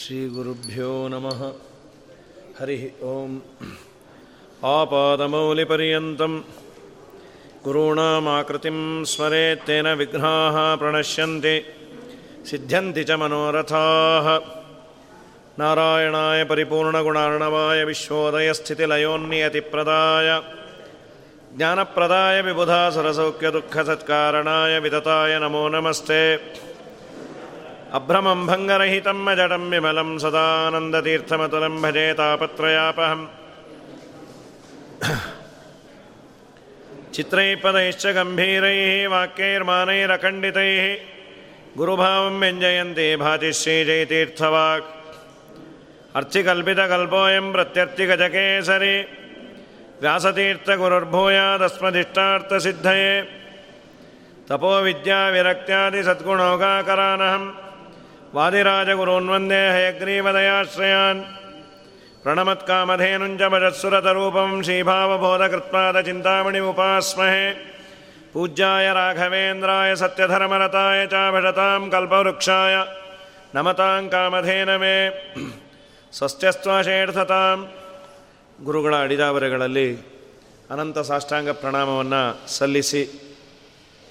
श्रीगुरुभ्यो नमः हरिः ओम् आपादमौलिपर्यन्तं गुरूणामाकृतिं स्मरेत्तेन विघ्नाः प्रणश्यन्ति सिद्ध्यन्ति च मनोरथाः नारायणाय परिपूर्णगुणार्णवाय विश्वोदयस्थितिलयोन्नियतिप्रदाय ज्ञानप्रदाय विबुधा सरसौख्यदुःखसत्कारणाय विदताय नमो नमस्ते अभ्रमं भङ्गरहितं मजडं विमलं सदानन्दतीर्थमतुलं भजे तापत्रयापहम्। चित्रैः पदैश्च गम्भीरैः, वाक्यैर्मानैरखण्डितैः, गुरुभावं व्यञ्जयन्ति भाति श्रीजयतीर्थवाक्। अर्चिकल्पितकल्पोऽयं प्रत्यर्थिगजकेसरि, व्यासतीर्थगुरुर्भूयादस्मदिष्टार्थसिद्धये। तपोविद्याविरक्त्यादिसद्गुणोगाकरानहम् वादिराजगुरून्वन्दे हयग्रीवदयाश्रयान् प्रणमत्कामधेनुञ्च भजत्सुरतरूपं श्रीभावबोधकृत्पादचिन्तामणिमुपास्महे पूज्याय राघवेन्द्राय सत्यधर्मरताय च भजतां कल्पवृक्षाय नमतां कामधेनमे ಸ್ವಸ್ತ್ಯಸ್ತ್ವಾಶೇರ್ಥತಾಂ ಗುರುಗಳ ಅಡಿದಾವರೆಗಳಲ್ಲಿ ಅನಂತ ಸಾಷ್ಟಾಂಗ ಪ್ರಣಾಮವನ್ನು ಸಲ್ಲಿಸಿ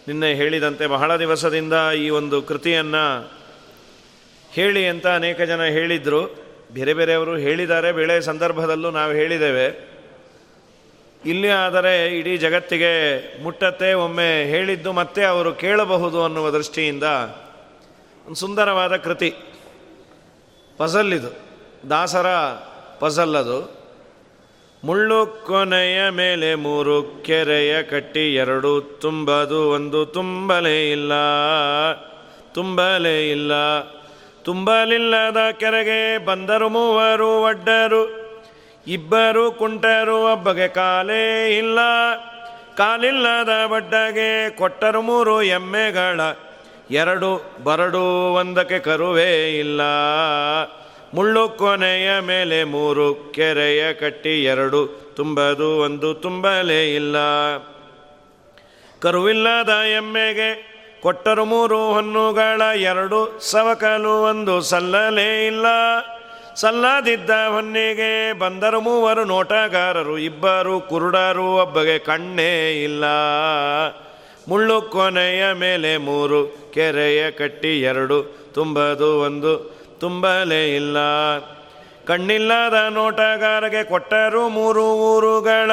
ನಿನ್ನೆ ಹೇಳಿದಂತೆ ಬಹಳ ದಿವಸದಿಂದ ಈ ಒಂದು ಕೃತಿಯನ್ನು ಹೇಳಿ ಅಂತ ಅನೇಕ ಜನ ಹೇಳಿದರು. ಬೇರೆ ಬೇರೆಯವರು ಹೇಳಿದ್ದಾರೆ. ಬೇಳೆ ಸಂದರ್ಭದಲ್ಲೂ ನಾವು ಹೇಳಿದ್ದೇವೆ. ಇಲ್ಲಿ ಆದರೆ ಇಡೀ ಜಗತ್ತಿಗೆ ಮುಟ್ಟತ್ತೆ, ಒಮ್ಮೆ ಹೇಳಿದ್ದು ಮತ್ತೆ ಅವರು ಕೇಳಬಹುದು ಅನ್ನುವ ದೃಷ್ಟಿಯಿಂದ ಒಂದು ಸುಂದರವಾದ ಕೃತಿ. ಪಸಲ್ಲಿದು ದಾಸರ ಪಸಲ್ಲದು ಮುಳ್ಳು ಕೊನೆಯ ಮೇಲೆ ಮೂರು, ಕೆರೆಯ ಕಟ್ಟಿ ಎರಡು, ತುಂಬದು ಒಂದು, ತುಂಬಲೇ ಇಲ್ಲ ತುಂಬಲೇ ಇಲ್ಲ. ತುಂಬಲಿಲ್ಲದ ಕೆರೆಗೆ ಬಂದರು ಮೂವರು ಒಡ್ಡರು. ಇಬ್ಬರು ಕುಂಟರು, ಒಬ್ಬಗೆ ಕಾಲೇ ಇಲ್ಲ. ಕಾಲಿಲ್ಲದ ಬಡ್ಡಗೆ ಕೊಟ್ಟರು ಮೂರು ಎಮ್ಮೆಗಳ. ಎರಡು ಬರಡು, ಒಂದಕ್ಕೆ ಕರುವೇ ಇಲ್ಲ. ಮುಳ್ಳು ಕೊನೆಯ ಮೇಲೆ ಮೂರು, ಕೆರೆಯ ಕಟ್ಟಿ ಎರಡು. ತುಂಬದು ಒಂದು ತುಂಬಲೇ ಇಲ್ಲ. ಕರುವಿಲ್ಲದ ಎಮ್ಮೆಗೆ ಕೊಟ್ಟರು ಮೂರು ಹೊನ್ನುಗಳ ಎರಡು ಸವಕಲು ಒಂದು ಸಲ್ಲಲೇ ಇಲ್ಲ. ಸಲ್ಲದಿದ್ದ ಹೊನ್ನಿಗೆ ಬಂದರು ಮೂವರು ನೋಟಗಾರರು, ಇಬ್ಬರು ಕುರುಡರು, ಒಬ್ಬಗೆ ಕಣ್ಣೇ ಇಲ್ಲ. ಮುಳ್ಳು ಕೊನೆಯ ಮೇಲೆ ಮೂರು, ಕೆರೆಯ ಕಟ್ಟಿ ಎರಡು, ತುಂಬದು ಒಂದು, ತುಂಬಲೇ ಇಲ್ಲ. ಕಣ್ಣಿಲ್ಲದ ನೋಟಗಾರಗೆ ಕೊಟ್ಟರು ಮೂರು ಊರುಗಳ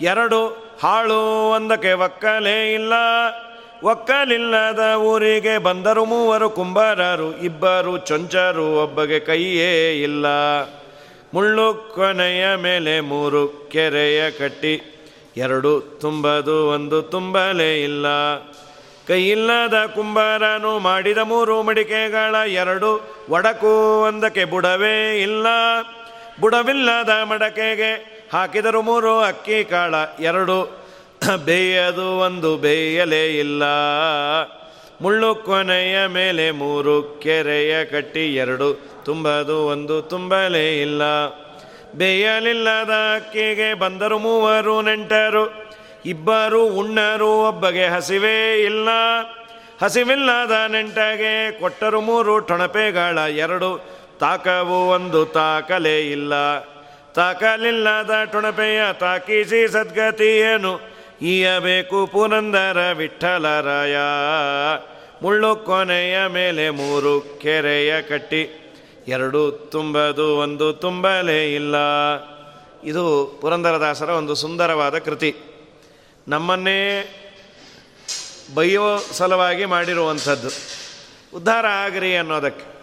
ಎರಡು, ಹಾಳು ಒಂದಕ್ಕೆ ಒಕ್ಕಲೇ ಇಲ್ಲ. ಒಕ್ಕಲಿಲ್ಲದ ಊರಿಗೆ ಬಂದರು ಮೂವರು ಕುಂಬಾರರು, ಇಬ್ಬರು ಚೊಂಚರು, ಒಬ್ಬಗೆ ಕೈಯೇ ಇಲ್ಲ. ಮುಳ್ಳು ಕೊನೆಯ ಮೇಲೆ ಮೂರು, ಕೆರೆಯ ಕಟ್ಟಿ, ಎರಡು ತುಂಬದು, ಒಂದು ತುಂಬಲೇ ಇಲ್ಲ. ಕೈಯಿಲ್ಲದ ಕುಂಬಾರನು ಮಾಡಿದ ಮೂರು ಮಡಿಕೆಗಳ ಎರಡು, ಒಡಕು ಒಂದಕ್ಕೆ ಬುಡವೇ ಇಲ್ಲ. ಬುಡವಿಲ್ಲದ ಮಡಕೆಗೆ ಹಾಕಿದರು ಮೂರು ಅಕ್ಕಿ ಕಾಳ, ಎರಡು ಬೇಯದು ಒಂದು ಬೇಯಲೇ ಇಲ್ಲ. ಮುಳ್ಳು ಕೊನೆಯ ಮೇಲೆ ಮೂರು, ಕೆರೆಯ ಕಟ್ಟಿ ಎರಡು, ತುಂಬದು ಒಂದು ತುಂಬಲೇ ಇಲ್ಲ. ಬೇಯಲಿಲ್ಲದ ಅಕ್ಕಿಗೆ ಬಂದರು ಮೂವರು ನೆಂಟರು, ಇಬ್ಬರು ಉಣ್ಣರು ಒಬ್ಬಗೆ ಹಸಿವೇ ಇಲ್ಲ. ಹಸಿವಿಲ್ಲದ ನೆಂಟಗೆ ಕೊಟ್ಟರು ಮೂರು ಟೊಣಪೆಗಳ ಎರಡು, ತಾಕವು ಒಂದು ತಾಕಲೇ ಇಲ್ಲ. ತಾಕಲಿಲ್ಲದ ಟೊಣಪೆಯ ತಾಕಿಸಿ ಸದ್ಗತಿಯೇನು ಈಯಬೇಕು ಪುನಂದರ ವಿಠಲರಾಯ. ಮುಳ್ಳು ಕೊನೆಯ ಮೇಲೆ ಮೂರು ಕೆರೆಯ ಕಟ್ಟಿ. ಎರಡು ತುಂಬದು, ಒಂದು ತುಂಬಲೇ ಇಲ್ಲ. ಇದು ಪುರಂದರದಾಸರ ಒಂದು ಸುಂದರವಾದ ಕೃತಿ. ನಮ್ಮನ್ನೇ ಬೈಯೋ ಸಲುವಾಗಿ ಮಾಡಿರುವಂಥದ್ದು. ಉದ್ಧಾರ ಆಗ್ರಿ ಅನ್ನೋದಕ್ಕೆ.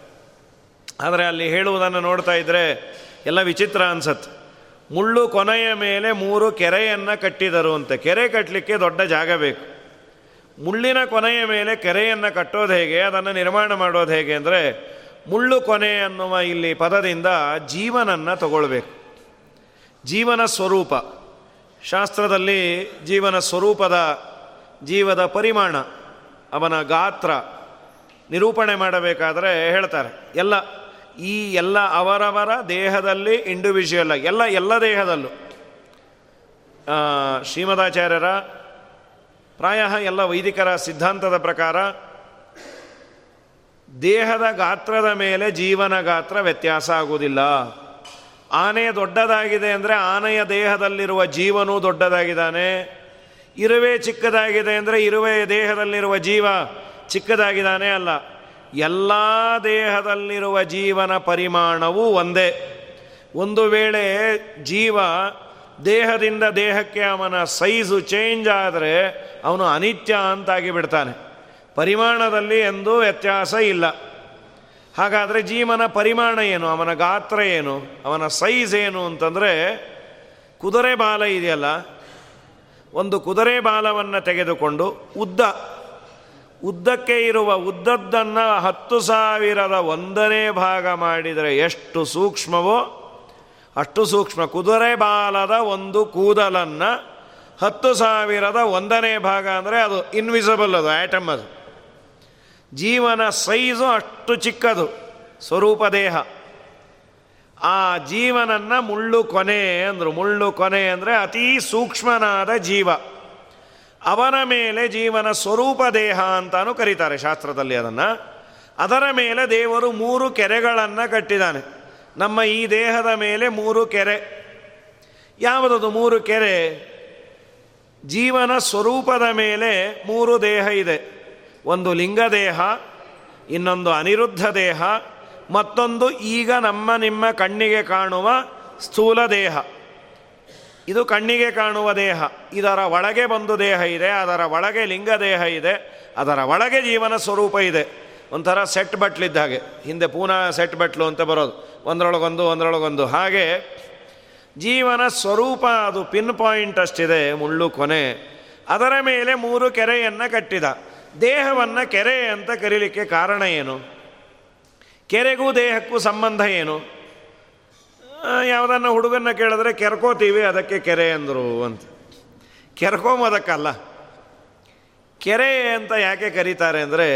ಆದರೆ ಅಲ್ಲಿ ಹೇಳುವುದನ್ನು ನೋಡ್ತಾ ಇದ್ದರೆ ಎಲ್ಲ ವಿಚಿತ್ರ ಅನ್ಸತ್ತೆ. ಮುಳ್ಳು ಕೊನೆಯ ಮೇಲೆ ಮೂರು ಕೆರೆಯನ್ನು ಕಟ್ಟಿದರು ಅಂತ. ಕೆರೆ ಕಟ್ಟಲಿಕ್ಕೆ ದೊಡ್ಡ ಜಾಗ ಬೇಕು. ಮುಳ್ಳಿನ ಕೊನೆಯ ಮೇಲೆ ಕೆರೆಯನ್ನು ಕಟ್ಟೋದು ಹೇಗೆ, ಅದನ್ನು ನಿರ್ಮಾಣ ಮಾಡೋದು ಹೇಗೆ ಅಂದರೆ, ಮುಳ್ಳು ಕೊನೆ ಅನ್ನುವ ಇಲ್ಲಿ ಪದದಿಂದ ಜೀವನನ್ನು ತಗೊಳ್ಬೇಕು. ಜೀವನ ಸ್ವರೂಪ. ಶಾಸ್ತ್ರದಲ್ಲಿ ಜೀವನ ಸ್ವರೂಪದ ಜೀವದ ಪರಿಮಾಣ, ಅವನ ಗಾತ್ರ ನಿರೂಪಣೆ ಮಾಡಬೇಕಾದರೆ ಹೇಳ್ತಾರೆ. ಎಲ್ಲ ಈ ಎಲ್ಲ ಅವರವರ ದೇಹದಲ್ಲಿ ಇಂಡಿವಿಜುವಲ್ ಆಗಿ, ಎಲ್ಲ ಎಲ್ಲ ದೇಹದಲ್ಲೂ. ಶ್ರೀಮದಾಚಾರ್ಯರ ಪ್ರಾಯ ಎಲ್ಲ ವೈದಿಕರ ಸಿದ್ಧಾಂತದ ಪ್ರಕಾರ ದೇಹದ ಗಾತ್ರದ ಮೇಲೆ ಜೀವನ ಗಾತ್ರ ವ್ಯತ್ಯಾಸ ಆಗುವುದಿಲ್ಲ. ಆನೆ ದೊಡ್ಡದಾಗಿದೆ ಅಂದರೆ ಆನೆಯ ದೇಹದಲ್ಲಿರುವ ಜೀವನೂ ದೊಡ್ಡದಾಗಿದ್ದಾನೆ. ಇರುವೆ ಚಿಕ್ಕದಾಗಿದೆ ಅಂದರೆ ಇರುವೆಯ ದೇಹದಲ್ಲಿರುವ ಜೀವ ಚಿಕ್ಕದಾಗಿದ್ದಾನೆ ಅಲ್ಲ. ಎಲ್ಲ ದೇಹದಲ್ಲಿರುವ ಜೀವನ ಪರಿಮಾಣವೂ ಒಂದೇ. ಒಂದು ವೇಳೆ ಜೀವ ದೇಹದಿಂದ ದೇಹಕ್ಕೆ ಅವನ ಸೈಜು ಚೇಂಜ್ ಆದರೆ ಅವನು ಅನಿತ್ಯ ಅಂತಾಗಿ ಬಿಡ್ತಾನೆ. ಪರಿಮಾಣದಲ್ಲಿ ಎಂದೂ ವ್ಯತ್ಯಾಸ ಇಲ್ಲ. ಹಾಗಾದರೆ ಜೀವನ ಪರಿಮಾಣ ಏನು? ಅವನ ಗಾತ್ರ ಏನು? ಅವನ ಸೈಜ್ ಏನು ಅಂತಂದರೆ ಕುದುರೆ ಬಾಲ ಇದೆಯಲ್ಲ? ಒಂದು ಕುದುರೆ ಬಾಲವನ್ನು ತೆಗೆದುಕೊಂಡು ಉದ್ದ. ಉದ್ದಕ್ಕೆ ಇರುವ ಉದ್ದದ್ದನ್ನು ಹತ್ತು ಸಾವಿರದ ಒಂದನೇ ಭಾಗ ಮಾಡಿದರೆ ಎಷ್ಟು ಸೂಕ್ಷ್ಮವೋ ಅಷ್ಟು ಸೂಕ್ಷ್ಮ. ಕುದುರೆ ಬಾಲದ ಒಂದು ಕೂದಲನ್ನು ಹತ್ತು ಸಾವಿರದ ಒಂದನೇ ಭಾಗ ಅಂದರೆ ಅದು ಇನ್ವಿಸಿಬಲ್ ಅದು ಆ್ಯಟಮ್ ಅದು. ಜೀವನ ಸೈಜು ಅಷ್ಟು ಚಿಕ್ಕದು, ಸ್ವರೂಪ ದೇಹ. ಆ ಜೀವನನ್ನು ಮುಳ್ಳು ಕೊನೆ ಅಂದರು, ಮುಳ್ಳು ಕೊನೆ ಅಂದರೆ ಅತೀ ಸೂಕ್ಷ್ಮನಾದ ಜೀವ. ಅವನ ಮೇಲೆ ಜೀವನ ಸ್ವರೂಪ ದೇಹ ಅಂತಾನು ಕರೀತಾರೆ ಶಾಸ್ತ್ರದಲ್ಲಿ ಅದನ್ನು. ಅದರ ಮೇಲೆ ದೇವರು ಮೂರು ಕೆರೆಗಳನ್ನು ಕಟ್ಟಿದ್ದಾನೆ ನಮ್ಮ ಈ ದೇಹದ ಮೇಲೆ ಮೂರು ಕೆರೆ. ಯಾವುದದು ಮೂರು ಕೆರೆ? ಜೀವನ ಸ್ವರೂಪದ ಮೇಲೆ ಮೂರು ದೇಹ ಇದೆ. ಒಂದು ಲಿಂಗ ದೇಹ, ಇನ್ನೊಂದು ಅನಿರುದ್ಧ ದೇಹ, ಮತ್ತೊಂದು ಈಗ ನಮ್ಮ ನಿಮ್ಮ ಕಣ್ಣಿಗೆ ಕಾಣುವ ಸ್ಥೂಲ ದೇಹ. ಇದು ಕಣ್ಣಿಗೆ ಕಾಣುವ ದೇಹ. ಇದರ ಒಳಗೆ ಬಂದು ದೇಹ ಇದೆ, ಅದರ ಒಳಗೆ ಲಿಂಗ ದೇಹ ಇದೆ, ಅದರ ಒಳಗೆ ಜೀವನ ಸ್ವರೂಪ ಇದೆ. ಒಂಥರ ಸೆಟ್ ಬಟ್ಲಿದ್ದ ಹಾಗೆ. ಹಿಂದೆ ಪೂನಾ ಸೆಟ್ ಬಟ್ಲು ಅಂತ ಬರೋದು. ಒಂದರೊಳಗೊಂದು ಒಂದರೊಳಗೊಂದು. ಹಾಗೆ ಜೀವನ ಸ್ವರೂಪ ಅದು ಪಿನ್ ಪಾಯಿಂಟ್ ಅಷ್ಟಿದೆ, ಮುಳ್ಳು ಕೊನೆ. ಅದರ ಮೇಲೆ ಮೂರು ಕೆರೆಯನ್ನು ಕಟ್ಟಿದ. ದೇಹವನ್ನು ಕೆರೆ ಅಂತ ಕರೀಲಿಕ್ಕೆ ಕಾರಣ ಏನು? ಕೆರೆಗೂ ದೇಹಕ್ಕೂ ಸಂಬಂಧ ಏನು? ಯಾವುದನ್ನು ಹುಡುಗನ್ನ ಕೇಳಿದ್ರೆ ಕೆರ್ಕೋತೀವಿ, ಅದಕ್ಕೆ ಕೆರೆ ಅಂದರು ಅಂತ. ಕೆರ್ಕೊಂಬೋದಕ್ಕಲ್ಲ ಕೆರೆ ಅಂತ ಯಾಕೆ ಕರೀತಾರೆ ಅಂದರೆ,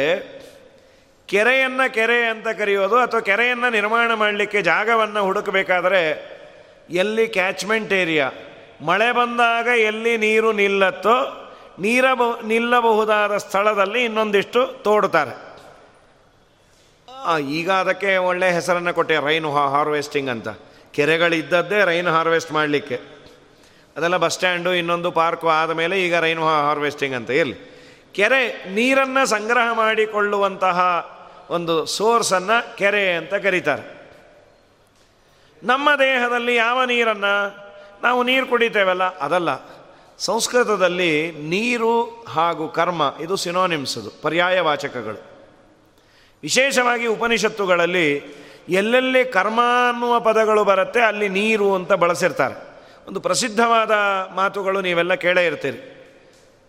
ಕೆರೆಯನ್ನು ಕೆರೆ ಅಂತ ಕರೆಯೋದು ಅಥವಾ ಕೆರೆಯನ್ನು ನಿರ್ಮಾಣ ಮಾಡಲಿಕ್ಕೆ ಜಾಗವನ್ನು ಹುಡುಕಬೇಕಾದ್ರೆ, ಎಲ್ಲಿ ಕ್ಯಾಚ್ಮೆಂಟ್ ಏರಿಯಾ ಮಳೆ ಬಂದಾಗ ಎಲ್ಲಿ ನೀರು ನಿಲ್ಲತ್ತೋ, ನೀರ ನಿಲ್ಲಬಹುದಾದ ಸ್ಥಳದಲ್ಲಿ ಇನ್ನೊಂದಿಷ್ಟು ತೋಡ್ತಾರೆ. ಈಗ ಅದಕ್ಕೆ ಒಳ್ಳೆ ಹೆಸರನ್ನು ಕೊಟ್ಟೆ, ರೈನ್ ಹಾರ್ವೆಸ್ಟಿಂಗ್ ಅಂತ. ಕೆರೆಗಳಿದ್ದದ್ದೇ ರೈನ್ ಹಾರ್ವೆಸ್ಟ್ ಮಾಡಲಿಕ್ಕೆ. ಅದೆಲ್ಲ ಬಸ್ ಸ್ಟ್ಯಾಂಡು, ಇನ್ನೊಂದು ಪಾರ್ಕು ಆದಮೇಲೆ ಈಗ ರೈನ್ ಹಾರ್ವೆಸ್ಟಿಂಗ್ ಅಂತ. ಇರಲಿ. ಕೆರೆ ನೀರನ್ನು ಸಂಗ್ರಹ ಮಾಡಿಕೊಳ್ಳುವಂತಹ ಒಂದು ಸೋರ್ಸನ್ನು ಕೆರೆ ಅಂತ ಕರೀತಾರೆ. ನಮ್ಮ ದೇಹದಲ್ಲಿ ಯಾವ ನೀರನ್ನು ನಾವು ನೀರು ಕುಡಿತೇವಲ್ಲ, ಅದಲ್ಲ. ಸಂಸ್ಕೃತದಲ್ಲಿ ನೀರು ಹಾಗೂ ಕರ್ಮ, ಇದು ಸಿನೋನಿಮ್ಸ್ ಪರ್ಯಾಯ ವಾಚಕಗಳು ವಿಶೇಷವಾಗಿ ಉಪನಿಷತ್ತುಗಳಲ್ಲಿ ಎಲ್ಲೆಲ್ಲಿ ಕರ್ಮ ಅನ್ನುವ ಪದಗಳು ಬರುತ್ತೆ, ಅಲ್ಲಿ ನೀರು ಅಂತ ಬಳಸಿರ್ತಾರೆ. ಒಂದು ಪ್ರಸಿದ್ಧವಾದ ಮಾತುಗಳು ನೀವೆಲ್ಲ ಕೇಳೇ ಇರ್ತೀರಿ.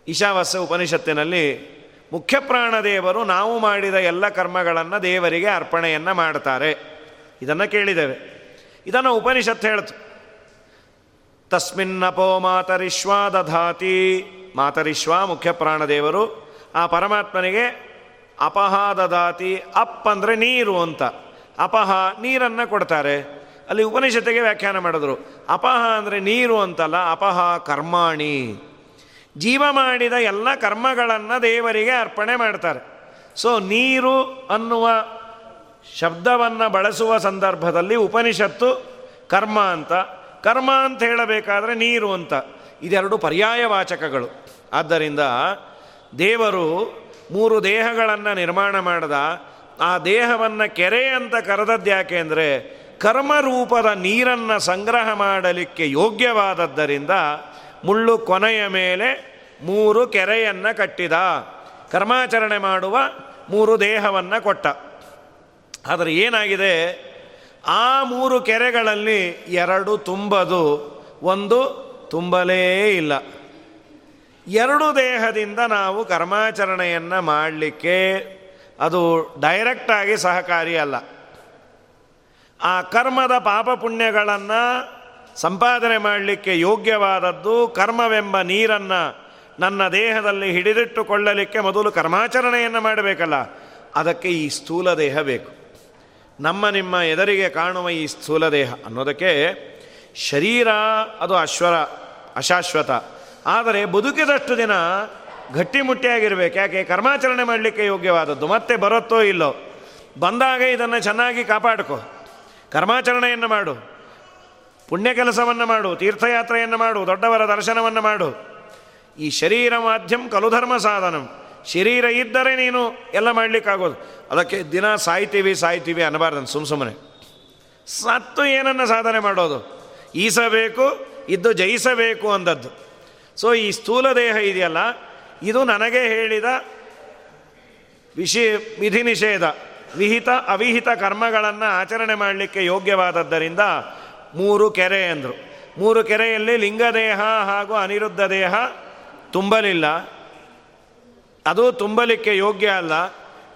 ಈಶಾವಾಸ ಉಪನಿಷತ್ತಿನಲ್ಲಿ, ಮುಖ್ಯ ಪ್ರಾಣದೇವರು ನಾವು ಮಾಡಿದ ಎಲ್ಲ ಕರ್ಮಗಳನ್ನು ದೇವರಿಗೆ ಅರ್ಪಣೆಯನ್ನು ಮಾಡ್ತಾರೆ. ಇದನ್ನು ಕೇಳಿದ್ದೇವೆ. ಇದನ್ನು ಉಪನಿಷತ್ತು ಹೇಳ್ತು. ತಸ್ಮಿನ್ನಪೋ ಮಾತರಿಶ್ವಾ ದಧಾತಿ. ಮಾತರಿಶ್ವ ಮುಖ್ಯ ಪ್ರಾಣದೇವರು. ಆ ಪರಮಾತ್ಮನಿಗೆ ಅಪಹ ದಧಾತಿ ಅಪ್ ಅಂದರೆ ನೀರು ಅಂತ. ಅಪಹ ನೀರನ್ನು ಕೊಡ್ತಾರೆ. ಅಲ್ಲಿ ಉಪನಿಷತ್ತಿಗೆ ವ್ಯಾಖ್ಯಾನ ಮಾಡಿದ್ರು. ಅಪಹ ಅಂದರೆ ನೀರು ಅಂತಲ್ಲ, ಅಪಹ ಕರ್ಮಾಣಿ. ಜೀವ ಮಾಡಿದ ಎಲ್ಲ ಕರ್ಮಗಳನ್ನು ದೇವರಿಗೆ ಅರ್ಪಣೆ ಮಾಡ್ತಾರೆ. ಸೊ ನೀರು ಅನ್ನುವ ಶಬ್ದವನ್ನು ಬಳಸುವ ಸಂದರ್ಭದಲ್ಲಿ ಉಪನಿಷತ್ತು ಕರ್ಮ ಅಂತ. ಕರ್ಮ ಅಂತ ಹೇಳಬೇಕಾದ್ರೆ ನೀರು ಅಂತ. ಇದೆರಡು ಪರ್ಯಾಯ ವಾಚಕಗಳು ಆದ್ದರಿಂದ ದೇವರು ಮೂರು ದೇಹಗಳನ್ನು ನಿರ್ಮಾಣ ಮಾಡದ. ಆ ದೇಹವನ್ನು ಕೆರೆ ಅಂತ ಕರೆದದ್ದು ಯಾಕೆ ಅಂದರೆ ಕರ್ಮರೂಪದ ನೀರನ್ನು ಸಂಗ್ರಹ ಮಾಡಲಿಕ್ಕೆ ಯೋಗ್ಯವಾದದ್ದರಿಂದ ಮುಳ್ಳು ಕೊನೆಯ ಮೇಲೆ ಮೂರು ಕೆರೆಯನ್ನು ಕಟ್ಟಿದ. ಕರ್ಮಾಚರಣೆ ಮಾಡುವ ಮೂರು ದೇಹವನ್ನು ಕೊಟ್ಟ. ಆದರೆ ಏನಾಗಿದೆ? ಆ ಮೂರು ಕೆರೆಗಳಲ್ಲಿ ಎರಡು ತುಂಬದು, ಒಂದು ತುಂಬಲೇ ಇಲ್ಲ. ಎರಡು ದೇಹದಿಂದ ನಾವು ಕರ್ಮಾಚರಣೆಯನ್ನು ಮಾಡಲಿಕ್ಕೆ ಅದು ಡೈರೆಕ್ಟಾಗಿ ಸಹಕಾರಿ ಅಲ್ಲ. ಆ ಕರ್ಮದ ಪಾಪ ಪುಣ್ಯಗಳನ್ನು ಸಂಪಾದನೆ ಮಾಡಲಿಕ್ಕೆ ಯೋಗ್ಯವಾದದ್ದು ಕರ್ಮವೆಂಬ ನೀರನ್ನು ನನ್ನ ದೇಹದಲ್ಲಿ ಹಿಡಿದಿಟ್ಟುಕೊಳ್ಳಲಿಕ್ಕೆ ಮೊದಲು ಕರ್ಮಾಚರಣೆಯನ್ನು ಮಾಡಬೇಕಲ್ಲ. ಅದಕ್ಕೆ ಈ ಸ್ಥೂಲ ದೇಹ ಬೇಕು. ನಮ್ಮ ನಿಮ್ಮ ಎದರಿಗೆ ಕಾಣುವ ಈ ಸ್ಥೂಲ ದೇಹ ಅನ್ನೋದಕ್ಕೆ ಶರೀರ ಅದು ಅಶ್ವರ, ಅಶಾಶ್ವತ. ಆದರೆ ಬದುಕಿದಷ್ಟು ದಿನ ಗಟ್ಟಿಮುಟ್ಟಿಯಾಗಿರ್ಬೇಕು. ಯಾಕೆ? ಕರ್ಮಾಚರಣೆ ಮಾಡಲಿಕ್ಕೆ ಯೋಗ್ಯವಾದದ್ದು. ಮತ್ತೆ ಬರುತ್ತೋ ಇಲ್ಲೋ? ಬಂದಾಗ ಇದನ್ನು ಚೆನ್ನಾಗಿ ಕಾಪಾಡ್ಕೊ. ಕರ್ಮಾಚರಣೆಯನ್ನು ಮಾಡು. ಪುಣ್ಯ ಕೆಲಸವನ್ನು ಮಾಡು. ತೀರ್ಥಯಾತ್ರೆಯನ್ನು ಮಾಡು. ದೊಡ್ಡವರ ದರ್ಶನವನ್ನು ಮಾಡು. ಈ ಶರೀರ ಮಾಧ್ಯಮ ಕಲುಧರ್ಮ ಸಾಧನಂ. ಶರೀರ ಇದ್ದರೆ ನೀನು ಎಲ್ಲ ಮಾಡಲಿಕ್ಕಾಗೋದು. ಅದಕ್ಕೆ ದಿನ ಸಾಯ್ತೀವಿ ಸಾಯ್ತೀವಿ ಅನ್ನಬಾರ್ದು ಸುಮ್ಮ ಸುಮ್ಮನೆ ಸತ್ತು ಏನನ್ನು ಸಾಧನೆ ಮಾಡೋದು? ಈಸಬೇಕು, ಇದ್ದು ಜಯಿಸಬೇಕು ಅಂದದ್ದು. ಸೊ ಈ ಸ್ಥೂಲ ದೇಹ ಇದೆಯಲ್ಲ ಇದು ನನಗೆ ಹೇಳಿದ ವಿಷಿ ವಿಧಿ ನಿಷೇಧ. ವಿಹಿತ, ಅವಿಹಿತ ಕರ್ಮಗಳನ್ನು ಆಚರಣೆ ಮಾಡಲಿಕ್ಕೆ ಯೋಗ್ಯವಾದದ್ದರಿಂದ ಮೂರು ಕೆರೆ ಅಂದರು. ಮೂರು ಕೆರೆಯಲ್ಲಿ ಲಿಂಗದೇಹ ಹಾಗೂ ಅನಿರುದ್ಧ ದೇಹ ತುಂಬಲಿಲ್ಲ. ಅದು ತುಂಬಲಿಕ್ಕೆ ಯೋಗ್ಯ ಅಲ್ಲ.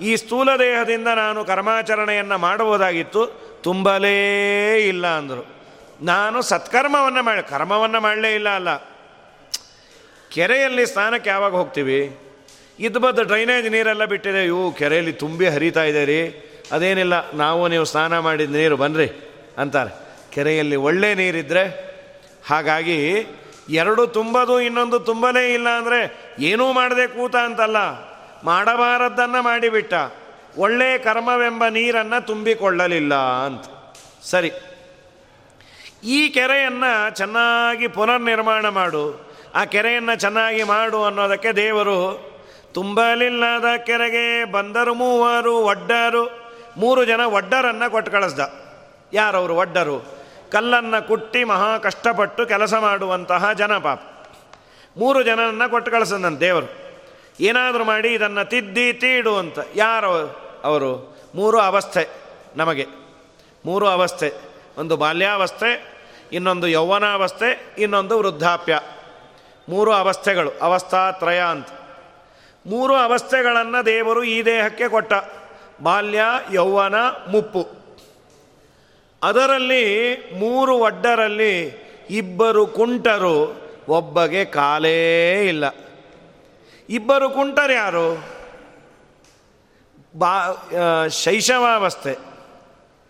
ಈ ಸ್ಥೂಲ ದೇಹದಿಂದ ನಾನು ಕರ್ಮಾಚರಣೆಯನ್ನು ಮಾಡುವುದಾಗಿತ್ತು, ತುಂಬಲೇ ಇಲ್ಲ ಅಂದರು. ನಾನು ಸತ್ಕರ್ಮವನ್ನು ಮಾಡಿ, ಕರ್ಮವನ್ನು ಮಾಡಲೇ ಇಲ್ಲ ಅಲ್ಲ. ಕೆರೆಯಲ್ಲಿ ಸ್ನಾನಕ್ಕೆ ಯಾವಾಗ ಹೋಗ್ತೀವಿ? ಇದು ಬದ್ದು ಡ್ರೈನೇಜ್ ನೀರೆಲ್ಲ ಬಿಟ್ಟಿದೆ. ಇವು ಕೆರೆಯಲ್ಲಿ ತುಂಬಿ ಹರಿತಾ ಇದೆ ರೀ. ಅದೇನಿಲ್ಲ, ನಾವು ನೀವು ಸ್ನಾನ ಮಾಡಿದ ನೀರು ಬನ್ನಿರಿ ಅಂತಾರೆ. ಕೆರೆಯಲ್ಲಿ ಒಳ್ಳೆ ನೀರಿದ್ದರೆ ಹಾಗಾಗಿ ಎರಡು ತುಂಬೋದು ಇನ್ನೊಂದು ತುಂಬನೇ ಇಲ್ಲ ಅಂದರೆ ಏನೂ ಮಾಡದೆ ಕೂತ ಅಂತಲ್ಲ. ಮಾಡಬಾರದ್ದನ್ನು ಮಾಡಿಬಿಟ್ಟ. ಒಳ್ಳೆ ಕರ್ಮವೆಂಬ ನೀರನ್ನು ತುಂಬಿಕೊಳ್ಳಲಿಲ್ಲ ಅಂತ. ಸರಿ. ಈ ಕೆರೆಯನ್ನು ಚೆನ್ನಾಗಿ ಪುನರ್ನಿರ್ಮಾಣ ಮಾಡು. ಆ ಕೆರೆಯನ್ನು ಚೆನ್ನಾಗಿ ಮಾಡು ಅನ್ನೋದಕ್ಕೆ ದೇವರು ತುಂಬಲಿಲ್ಲದ ಕೆರೆಗೆ ಬಂದರು ಮೂವರು ಒಡ್ಡರು. ಮೂರು ಜನ ಒಡ್ಡರನ್ನು ಕೊಟ್ಟು ಕಳಿಸ್ದ. ಯಾರವರು ಒಡ್ಡರು? ಕಲ್ಲನ್ನು ಕುಟ್ಟಿ ಮಹಾ ಕಷ್ಟಪಟ್ಟು ಕೆಲಸ ಮಾಡುವಂತಹ ಜನ ಪಾಪ. ಮೂರು ಜನರನ್ನು ಕೊಟ್ಟು ಕಳಿಸದಂತ ದೇವರು. ಏನಾದರೂ ಮಾಡಿ ಇದನ್ನು ತಿದ್ದಿ ತೀಡು ಅಂತ. ಯಾರು ಅವರು? ಮೂರು ಅವಸ್ಥೆ ನಮಗೆ. ಮೂರು ಅವಸ್ಥೆ. ಒಂದು ಬಾಲ್ಯಾವಸ್ಥೆ, ಇನ್ನೊಂದು ಯೌವನಾವಸ್ಥೆ, ಇನ್ನೊಂದು ವೃದ್ಧಾಪ್ಯ. ಮೂರು ಅವಸ್ಥೆಗಳು ಅವಸ್ಥಾತ್ರಯ ಅಂತ. ಮೂರು ಅವಸ್ಥೆಗಳನ್ನು ದೇವರು ಈ ದೇಹಕ್ಕೆ ಕೊಟ್ಟ. ಬಾಲ್ಯ, ಯೌವನ, ಮುಪ್ಪು. ಅದರಲ್ಲಿ ಮೂರು ಒಡ್ಡರಲ್ಲಿ ಇಬ್ಬರು ಕುಂಟರು, ಒಬ್ಬಗೆ ಕಾಲೇ ಇಲ್ಲ. ಇಬ್ಬರು ಕುಂಟರು ಯಾರು? ಬಾ ಶೈಶವಾವಸ್ಥೆ.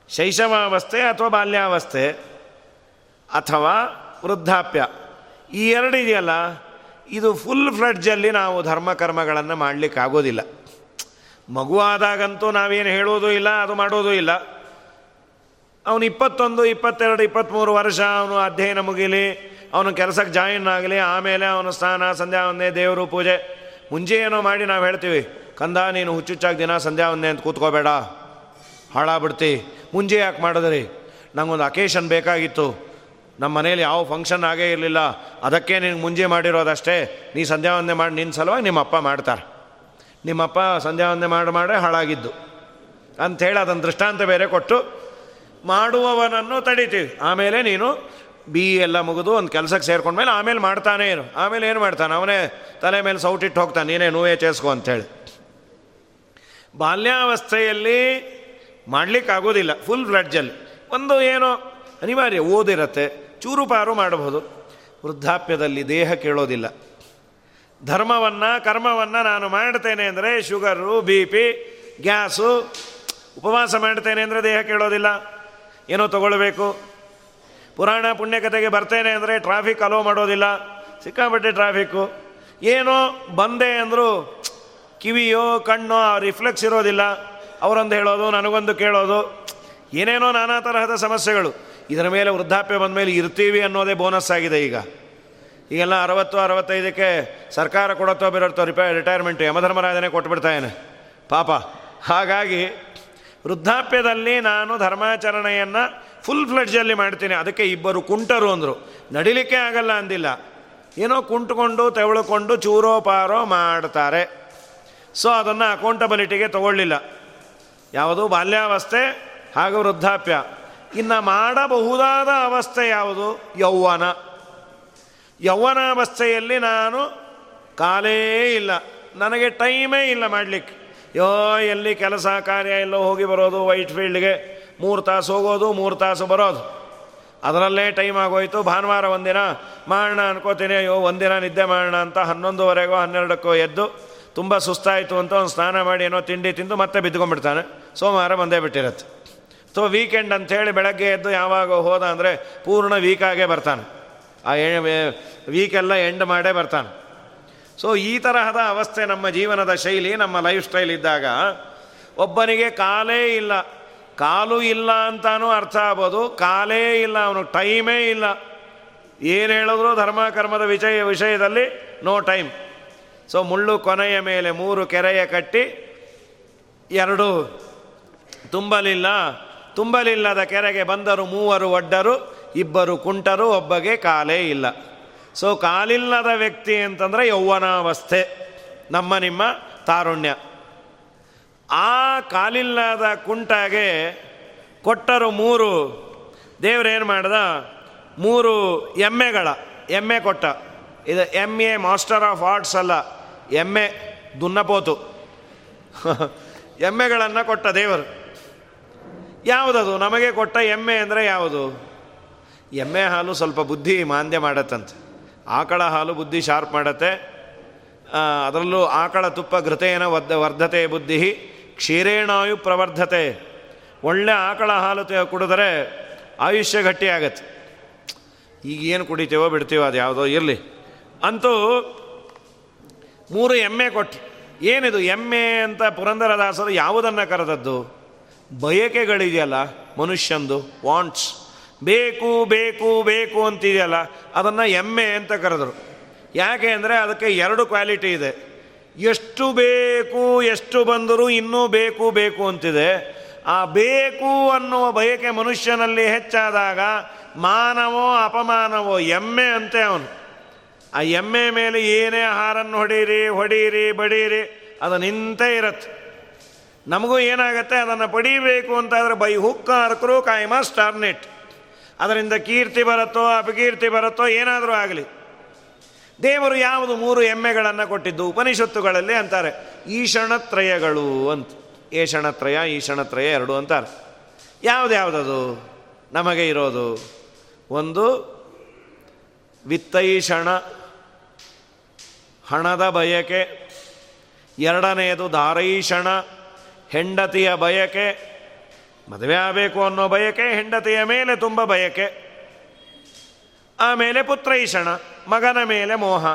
ಶೈಶವಾವಸ್ಥೆ ಅಥವಾ ಬಾಲ್ಯಾವಸ್ಥೆ ಅಥವಾ ವೃದ್ಧಾಪ್ಯ. ಈ ಎರಡಿದೆಯಲ್ಲ ಇದು ಫುಲ್ ಫ್ಲಡ್ಜಲ್ಲಿ ನಾವು ಧರ್ಮಕರ್ಮಗಳನ್ನು ಮಾಡಲಿಕ್ಕಾಗೋದಿಲ್ಲ ಮಗುವಾದಾಗಂತೂ ನಾವೇನು ಹೇಳೋದು ಇಲ್ಲ, ಅದು ಮಾಡೋದು ಇಲ್ಲ. ಅವನು ಇಪ್ಪತ್ತೊಂದು, ಇಪ್ಪತ್ತೆರಡು ಇಪ್ಪತ್ತ್ಮೂರು ವರ್ಷ ಅವನು ಅಧ್ಯಯನ ಮುಗಿಲಿ, ಅವನು ಕೆಲಸಕ್ಕೆ ಜಾಯಿನ್ ಆಗಲಿ, ಆಮೇಲೆ ಅವನು ಸ್ನಾನ ಸಂಧ್ಯಾ ಒಂದೇ ದೇವರು ಪೂಜೆ, ಮುಂಚೆ ಏನೋ ಮಾಡಿ ನಾವು ಹೇಳ್ತೀವಿ, ಕಂದ, ನೀನು ಹುಚ್ಚುಚ್ಚಾಗಿ ದಿನ ಸಂಧ್ಯಾ ಒಂದೇ ಅಂತ ಕೂತ್ಕೋಬೇಡ, ಹಾಳಾಗ್ಬಿಡ್ತಿ ಮುಂಜೆ ಯಾಕೆ ಮಾಡಿದ್ರಿ? ನಂಗೊಂದು ಅಕೇಶನ್ ಬೇಕಾಗಿತ್ತು. ನಮ್ಮ ಮನೇಲಿ ಯಾವ ಫಂಕ್ಷನ್ ಆಗೇ ಇರಲಿಲ್ಲ, ಅದಕ್ಕೆ ನಿನಗೆ ಮುಂಜೆ ಮಾಡಿರೋದಷ್ಟೇ. ನೀ ಸಂಧ್ಯಾ ಒಂದೇ ಮಾಡಿ ನಿನ್ನ ಸಲುವಾಗಿ ನಿಮ್ಮ ಅಪ್ಪ ಮಾಡ್ತಾರೆ. ನಿಮ್ಮಪ್ಪ ಸಂಧ್ಯಾ ಒಂದೇ ಮಾಡಿ ಮಾಡೇ ಹಾಳಾಗಿದ್ದು. ಅಂಥೇಳಿ ಅದನ್ನು ದೃಷ್ಟಾಂತ ಬೇರೆ ಕೊಟ್ಟು, ಮಾಡುವವನನ್ನು ತಡಿತೀವಿ. ಆಮೇಲೆ ನೀನು ಬಿ ಎಲ್ಲ ಮುಗಿದು ಒಂದು ಕೆಲಸಕ್ಕೆ ಸೇರ್ಕೊಂಡ್ಮೇಲೆ ಆಮೇಲೆ ಮಾಡ್ತಾನೆ ಏನು ಆಮೇಲೆ ಏನು ಮಾಡ್ತಾನೆ? ಅವನೇ ತಲೆ ಮೇಲೆ ಸೌಟಿಟ್ಟು ಹೋಗ್ತಾನೆ, ನೀನೇ ನೋವೇ ಚೇಸ್ಕೊ ಅಂಥೇಳಿ. ಬಾಲ್ಯಾವಸ್ಥೆಯಲ್ಲಿ ಮಾಡಲಿಕ್ಕಾಗೋದಿಲ್ಲ ಫುಲ್ ಫ್ಲಡ್ಜಲ್ಲಿ ಒಂದು ಏನೋ ಅನಿವಾರ್ಯ, ಓದಿರತ್ತೆ, ಚೂರು ಪಾರು ಮಾಡಬಹುದು. ವೃದ್ಧಾಪ್ಯದಲ್ಲಿ ದೇಹ ಕೇಳೋದಿಲ್ಲ. ಧರ್ಮವನ್ನು, ಕರ್ಮವನ್ನು ನಾನು ಮಾಡ್ತೇನೆ ಅಂದರೆ ಶುಗರು, ಬಿ ಪಿ, ಗ್ಯಾಸು, ಉಪವಾಸ ಮಾಡ್ತೇನೆ ಅಂದರೆ ದೇಹ ಕೇಳೋದಿಲ್ಲ. ಏನೋ ತಗೊಳ್ಬೇಕು. ಪುರಾಣ ಪುಣ್ಯಕತೆಗೆ ಬರ್ತೇನೆ ಅಂದರೆ ಟ್ರಾಫಿಕ್ ಅಲೋ ಮಾಡೋದಿಲ್ಲ. ಸಿಕ್ಕಾಪಟ್ಟೆ ಟ್ರಾಫಿಕ್ಕು. ಏನೋ ಬಂದೆ ಅಂದರೂ ಕಿವಿಯೋ, ಕಣ್ಣೋ ರಿಫ್ಲೆಕ್ಸ್ ಇರೋದಿಲ್ಲ. ಅವರೊಂದು ಹೇಳೋದು, ನನಗೊಂದು ಕೇಳೋದು. ಏನೇನೋ ನಾನಾ ತರಹದ ಸಮಸ್ಯೆಗಳು. ಇದರ ಮೇಲೆ ವೃದ್ಧಾಪ್ಯ ಬಂದ ಮೇಲೆ ಇರ್ತೀವಿ ಅನ್ನೋದೇ ಬೋನಸ್ ಆಗಿದೆ ಈಗ. ಈಗೆಲ್ಲ ಅರವತ್ತು, ಅರವತ್ತೈದಕ್ಕೆ ಸರ್ಕಾರ ಕೊಡತ್ತೋ ಬಿರತ್ತೋ ರಿಪೇ ರಿಟೈರ್ಮೆಂಟ್ ಯಮಧರ್ಮರಾಜನೇ ಕೊಟ್ಬಿಡ್ತಾಯೇನೆ ಪಾಪ. ಹಾಗಾಗಿ ವೃದ್ಧಾಪ್ಯದಲ್ಲಿ ನಾನು ಧರ್ಮಾಚರಣೆಯನ್ನು ಫುಲ್ ಫ್ಲೆಡ್ಜಲ್ಲಿ ಮಾಡ್ತೀನಿ. ಅದಕ್ಕೆ ಇಬ್ಬರು ಕುಂಟರು ಅಂದರು. ನಡಿಲಿಕ್ಕೆ ಆಗಲ್ಲ ಅಂದಿಲ್ಲ. ಏನೋ ಕುಂಟುಕೊಂಡು, ತೆವಳುಕೊಂಡು, ಚೂರೋ, ಪಾರೋ ಮಾಡ್ತಾರೆ. ಸೊ ಅದನ್ನು ಅಕೌಂಟಬಿಲಿಟಿಗೆ ತಗೊಳ್ಳಿಲ್ಲ. ಯಾವುದು ಬಾಲ್ಯಾವಸ್ಥೆ ಹಾಗೂ ವೃದ್ಧಾಪ್ಯ. ಇನ್ನು ಮಾಡಬಹುದಾದ ಅವಸ್ಥೆ ಯಾವುದು? ಯೌವನ. ಯೌವನಾವಸ್ಥೆಯಲ್ಲಿ ನಾನು ಕಾಲೇ ಇಲ್ಲ. ನನಗೆ ಟೈಮೇ ಇಲ್ಲ ಮಾಡಲಿಕ್ಕೆ. ಯೋ, ಎಲ್ಲಿ ಕೆಲಸ ಕಾರ್ಯ ಎಲ್ಲೋ ಹೋಗಿ ಬರೋದು, ವೈಟ್ ಫೀಲ್ಡ್ಗೆ ಮೂರು ತಾಸು ಹೋಗೋದು, ಮೂರು ತಾಸು ಬರೋದು. ಅದರಲ್ಲೇ ಟೈಮ್ ಆಗೋಯ್ತು. ಭಾನುವಾರ ಒಂದಿನ ಮಾಡೋಣ ಅನ್ಕೋತೀನಿ. ಅಯ್ಯೋ, ಒಂದಿನ ನಿದ್ದೆ ಮಾಡೋಣ ಅಂತ ಹನ್ನೊಂದುವರೆಗೋ, ಹನ್ನೆರಡಕ್ಕೋ ಎದ್ದು ತುಂಬ ಸುಸ್ತಾಯಿತು ಅಂತ ಒಂದು ಸ್ನಾನ ಮಾಡಿ ಏನೋ ತಿಂಡಿ ತಿಂದು ಮತ್ತೆ ಬಿದ್ದುಕೊಂಡ್ಬಿಡ್ತಾನೆ. ಸೋಮವಾರ ಬಂದೇ ಬಿಟ್ಟಿರತ್ತೆ. ಸೊ ವೀಕೆಂಡ್ ಅಂಥೇಳಿ ಬೆಳಗ್ಗೆ ಎದ್ದು ಯಾವಾಗ ಹೋದ ಅಂದರೆ ಪೂರ್ಣ ವೀಕಾಗೇ ಬರ್ತಾನೆ. ಆ ವೀಕೆಲ್ಲ ಎಂಡ್ ಮಾಡೇ ಬರ್ತಾನೆ. ಸೊ ಈ ತರಹದ ಅವಸ್ಥೆ ನಮ್ಮ ಜೀವನದ ಶೈಲಿ, ನಮ್ಮ ಲೈಫ್ ಸ್ಟೈಲ್ ಇದ್ದಾಗ ಒಬ್ಬನಿಗೆ ಕಾಲೇ ಇಲ್ಲ. ಕಾಲು ಇಲ್ಲ ಅಂತಾನೂ ಅರ್ಥ ಆಗ್ಬೋದು. ಕಾಲೇ ಇಲ್ಲ, ಅವನು ಟೈಮೇ ಇಲ್ಲ. ಏನು ಹೇಳಿದ್ರು ಧರ್ಮ, ಕರ್ಮದ ವಿಷಯ ವಿಷಯದಲ್ಲಿ ನೋ ಟೈಮ್ ಸೊ ಮುಳ್ಳು ಕೊನೆಯ ಮೇಲೆ ಮೂರು ಕೆರೆಯ ಕಟ್ಟಿ ಎರಡು ತುಂಬಲಿಲ್ಲ. ತುಂಬಲಿಲ್ಲದ ಕೆರೆಗೆ ಬಂದರು ಮೂವರು ಒಡ್ಡರು, ಇಬ್ಬರು ಕುಂಟರು, ಒಬ್ಬಗೆ ಕಾಲೇ ಇಲ್ಲ. ಸೊ ಕಾಲಿಲ್ಲದ ವ್ಯಕ್ತಿ ಅಂತಂದರೆ ಯೌವನಾವಸ್ಥೆ, ನಮ್ಮ ನಿಮ್ಮ ತಾರುಣ್ಯ. ಆ ಕಾಲಿಲ್ಲದ ಕುಂಟಗೆ ಕೊಟ್ಟರು ಮೂರು ದೇವ್ರೇನು ಮಾಡ್ದ? ಮೂರು ಎಮ್ಮೆಗಳ, ಎಮ್ಮೆ ಕೊಟ್ಟ. ಇದು M A master of arts ಅಲ್ಲ, ಎಮ್ಮೆ ದುನ್ನಪೋತು. ಎಮ್ಮೆಗಳನ್ನು ಕೊಟ್ಟ ದೇವರು. ಯಾವುದದು? ನಮಗೆ ಕೊಟ್ಟ ಎಮ್ಮೆ ಅಂದರೆ ಯಾವುದು? ಎಮ್ಮೆ ಹಾಲು ಸ್ವಲ್ಪ ಬುದ್ಧಿ ಮಾಂದ್ಯ ಮಾಡತ್ತಂತೆ. ಆಕಳ ಹಾಲು ಬುದ್ಧಿ ಶಾರ್ಪ್ ಮಾಡತ್ತೆ. ಅದರಲ್ಲೂ ಆಕಳ ತುಪ್ಪ ಘೃತೇನ ವದ್ದ ವರ್ಧತೆ ಬುದ್ಧಿ, ಕ್ಷೀರೇಣಾಯು ಪ್ರವರ್ಧತೆ. ಒಳ್ಳೆ ಆಕಳ ಹಾಲು ಕುಡಿದರೆ ಆಯುಷ್ಯ ಗಟ್ಟಿಯಾಗತ್ತೆ ಈಗ ಏನು ಕುಡಿತೀವೋ ಬಿಡ್ತೀವೋ ಅದು ಯಾವುದೋ ಇರಲಿ. ಅಂತೂ ಮೂರು ಎಮ್ಮೆ ಕೊಟ್ಟು. ಏನಿದು? ಎಮ್ಮೆ ಅಂತ ಪುರಂದರದಾಸರು ಯಾವುದನ್ನು ಕರೆದದ್ದು? ಬಯಕೆಗಳಿದೆಯಲ್ಲ ಮನುಷ್ಯಂದು ವಾಂಟ್ಸ್ ಬೇಕು ಬೇಕು ಬೇಕು ಅಂತಿದೆಯಲ್ಲ, ಅದನ್ನು ಎಮ್ಮೆ ಅಂತ ಕರೆದರು. ಯಾಕೆ ಅಂದರೆ ಅದಕ್ಕೆ ಎರಡು ಕ್ವಾಲಿಟಿ ಇದೆ. ಎಷ್ಟು ಬೇಕು, ಎಷ್ಟು ಬಂದರೂ ಇನ್ನೂ ಬೇಕು ಬೇಕು ಅಂತಿದೆ. ಆ ಬೇಕು ಅನ್ನುವ ಬಯಕೆ ಮನುಷ್ಯನಲ್ಲಿ ಹೆಚ್ಚಾದಾಗ ಮಾನವೋ, ಅಪಮಾನವೋ ಎಮ್ಮೆ ಅಂತೆ ಅವನು. ಆ ಎಮ್ಮೆ ಮೇಲೆ ಏನೇ ಆಹಾರನ್ನು ಹೊಡೀರಿ ಹೊಡೀರಿ, ಬಡೀರಿ, ಅದು ನಿಂತೇ ಇರತ್ತೆ. ನಮಗೂ ಏನಾಗುತ್ತೆ? ಅದನ್ನು ಪಡೀಬೇಕು ಅಂತಾದರೆ ಬೈ ಹುಕ್ ಅರ್ಕರು ಕಾಯಮ ಸ್ಟಾರ್ನೆಟ್. ಅದರಿಂದ ಕೀರ್ತಿ ಬರುತ್ತೋ ಅಪಕೀರ್ತಿ ಬರುತ್ತೋ, ಏನಾದರೂ ಆಗಲಿ. ದೇವರು ಯಾವುದು ಮೂರು ಎಮ್ಮೆಗಳನ್ನು ಕೊಟ್ಟಿದ್ದು? ಉಪನಿಷತ್ತುಗಳಲ್ಲಿ ಅಂತಾರೆ, ಈಶಣತ್ರಯಗಳು ಅಂತ. ಏಷಣತ್ರಯ ಈಶಣತ್ರಯ ಎರಡು ಅಂತಾರೆ. ಯಾವುದ್ಯಾವುದದು ನಮಗೆ ಇರೋದು. ಒಂದು, ವಿತ್ತೈಷಣ, ಹಣದ ಬಯಕೆ. ಎರಡನೆಯದು ದಾರೈಷಣ ಹೆಂಡತಿಯ ಬಯಕೆ, ಮದುವೆ ಆಗಬೇಕು ಅನ್ನೋ ಬಯಕೆ, ಹೆಂಡತಿಯ ಮೇಲೆ ತುಂಬ ಬಯಕೆ. ಆಮೇಲೆ ಪುತ್ರೈಷಣ ಮಗನ ಮೇಲೆ ಮೋಹ.